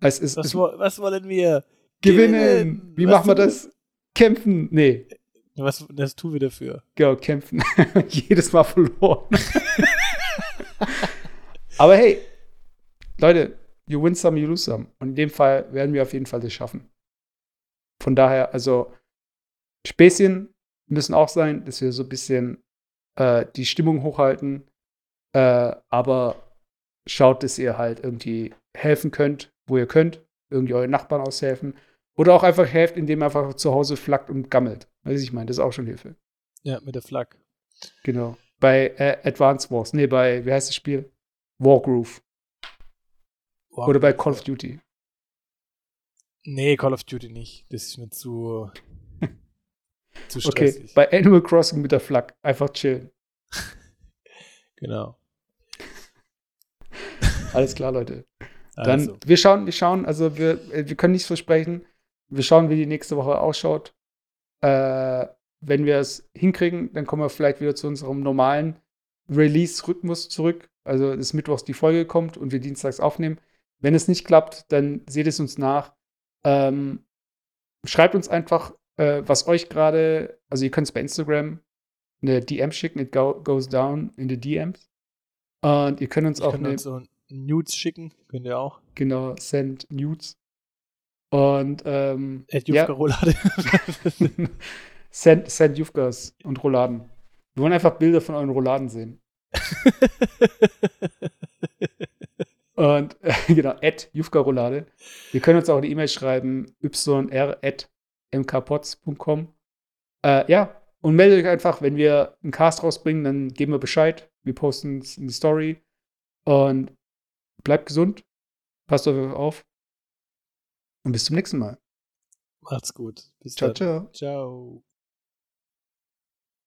Es ist, Was, es, was wollen wir? Gewinnen. Wie Was machen wir das? Kämpfen. Nee, Was das tun wir dafür? genau, kämpfen. Jedes Mal verloren. Aber hey, Leute, you win some, you lose some. Und in dem Fall werden wir auf jeden Fall das schaffen. Von daher, also Späßchen müssen auch sein, dass wir so ein bisschen äh, die Stimmung hochhalten. Äh, aber schaut, dass ihr halt irgendwie helfen könnt, wo ihr könnt. Irgendwie euren Nachbarn aushelfen. Oder auch einfach helft, indem ihr einfach zu Hause flackt und gammelt. Weiß ich meine, das ist auch schon Hilfe. Ja, mit der Flak. Genau. Bei äh, Advance Wars. Nee, bei, wie heißt das Spiel? Wargroove. Wow. Oder bei Call of Duty. Nee, Call of Duty nicht. Das ist mir zu, zu Okay, stressig. bei Animal Crossing mit der Flak. Einfach chillen. genau. Alles klar, Leute. Dann, Also, wir schauen, wir schauen, also wir, äh, wir können nichts versprechen. Wir schauen, wie die nächste Woche ausschaut. Äh, wenn wir es hinkriegen, dann kommen wir vielleicht wieder zu unserem normalen Release-Rhythmus zurück. Also, dass mittwochs die Folge kommt und wir dienstags aufnehmen. Wenn es nicht klappt, dann seht es uns nach. Ähm, schreibt uns einfach, äh, was euch gerade, also ihr könnt es bei Instagram eine DM schicken, it go, goes down in the DMs. Und ihr könnt uns ich auch eine uns so Nudes schicken. Könnt ihr auch. genau, send nudes. Und ähm, Ed ja, Jufka Roulade. send, send Jufkas und Rouladen. Wir wollen einfach Bilder von euren Rouladen sehen. Und äh, genau, at Jufka Roulade. Wir können uns auch eine E-Mail schreiben, yr.mkpots.com. Äh, ja, und meldet euch einfach, wenn wir einen Cast rausbringen, dann geben wir Bescheid. Wir posten es in die Story. Und bleibt gesund. Passt auf euch auf. Und bis zum nächsten Mal. Macht's gut. Bis Ciao, dann. ciao. Ciao.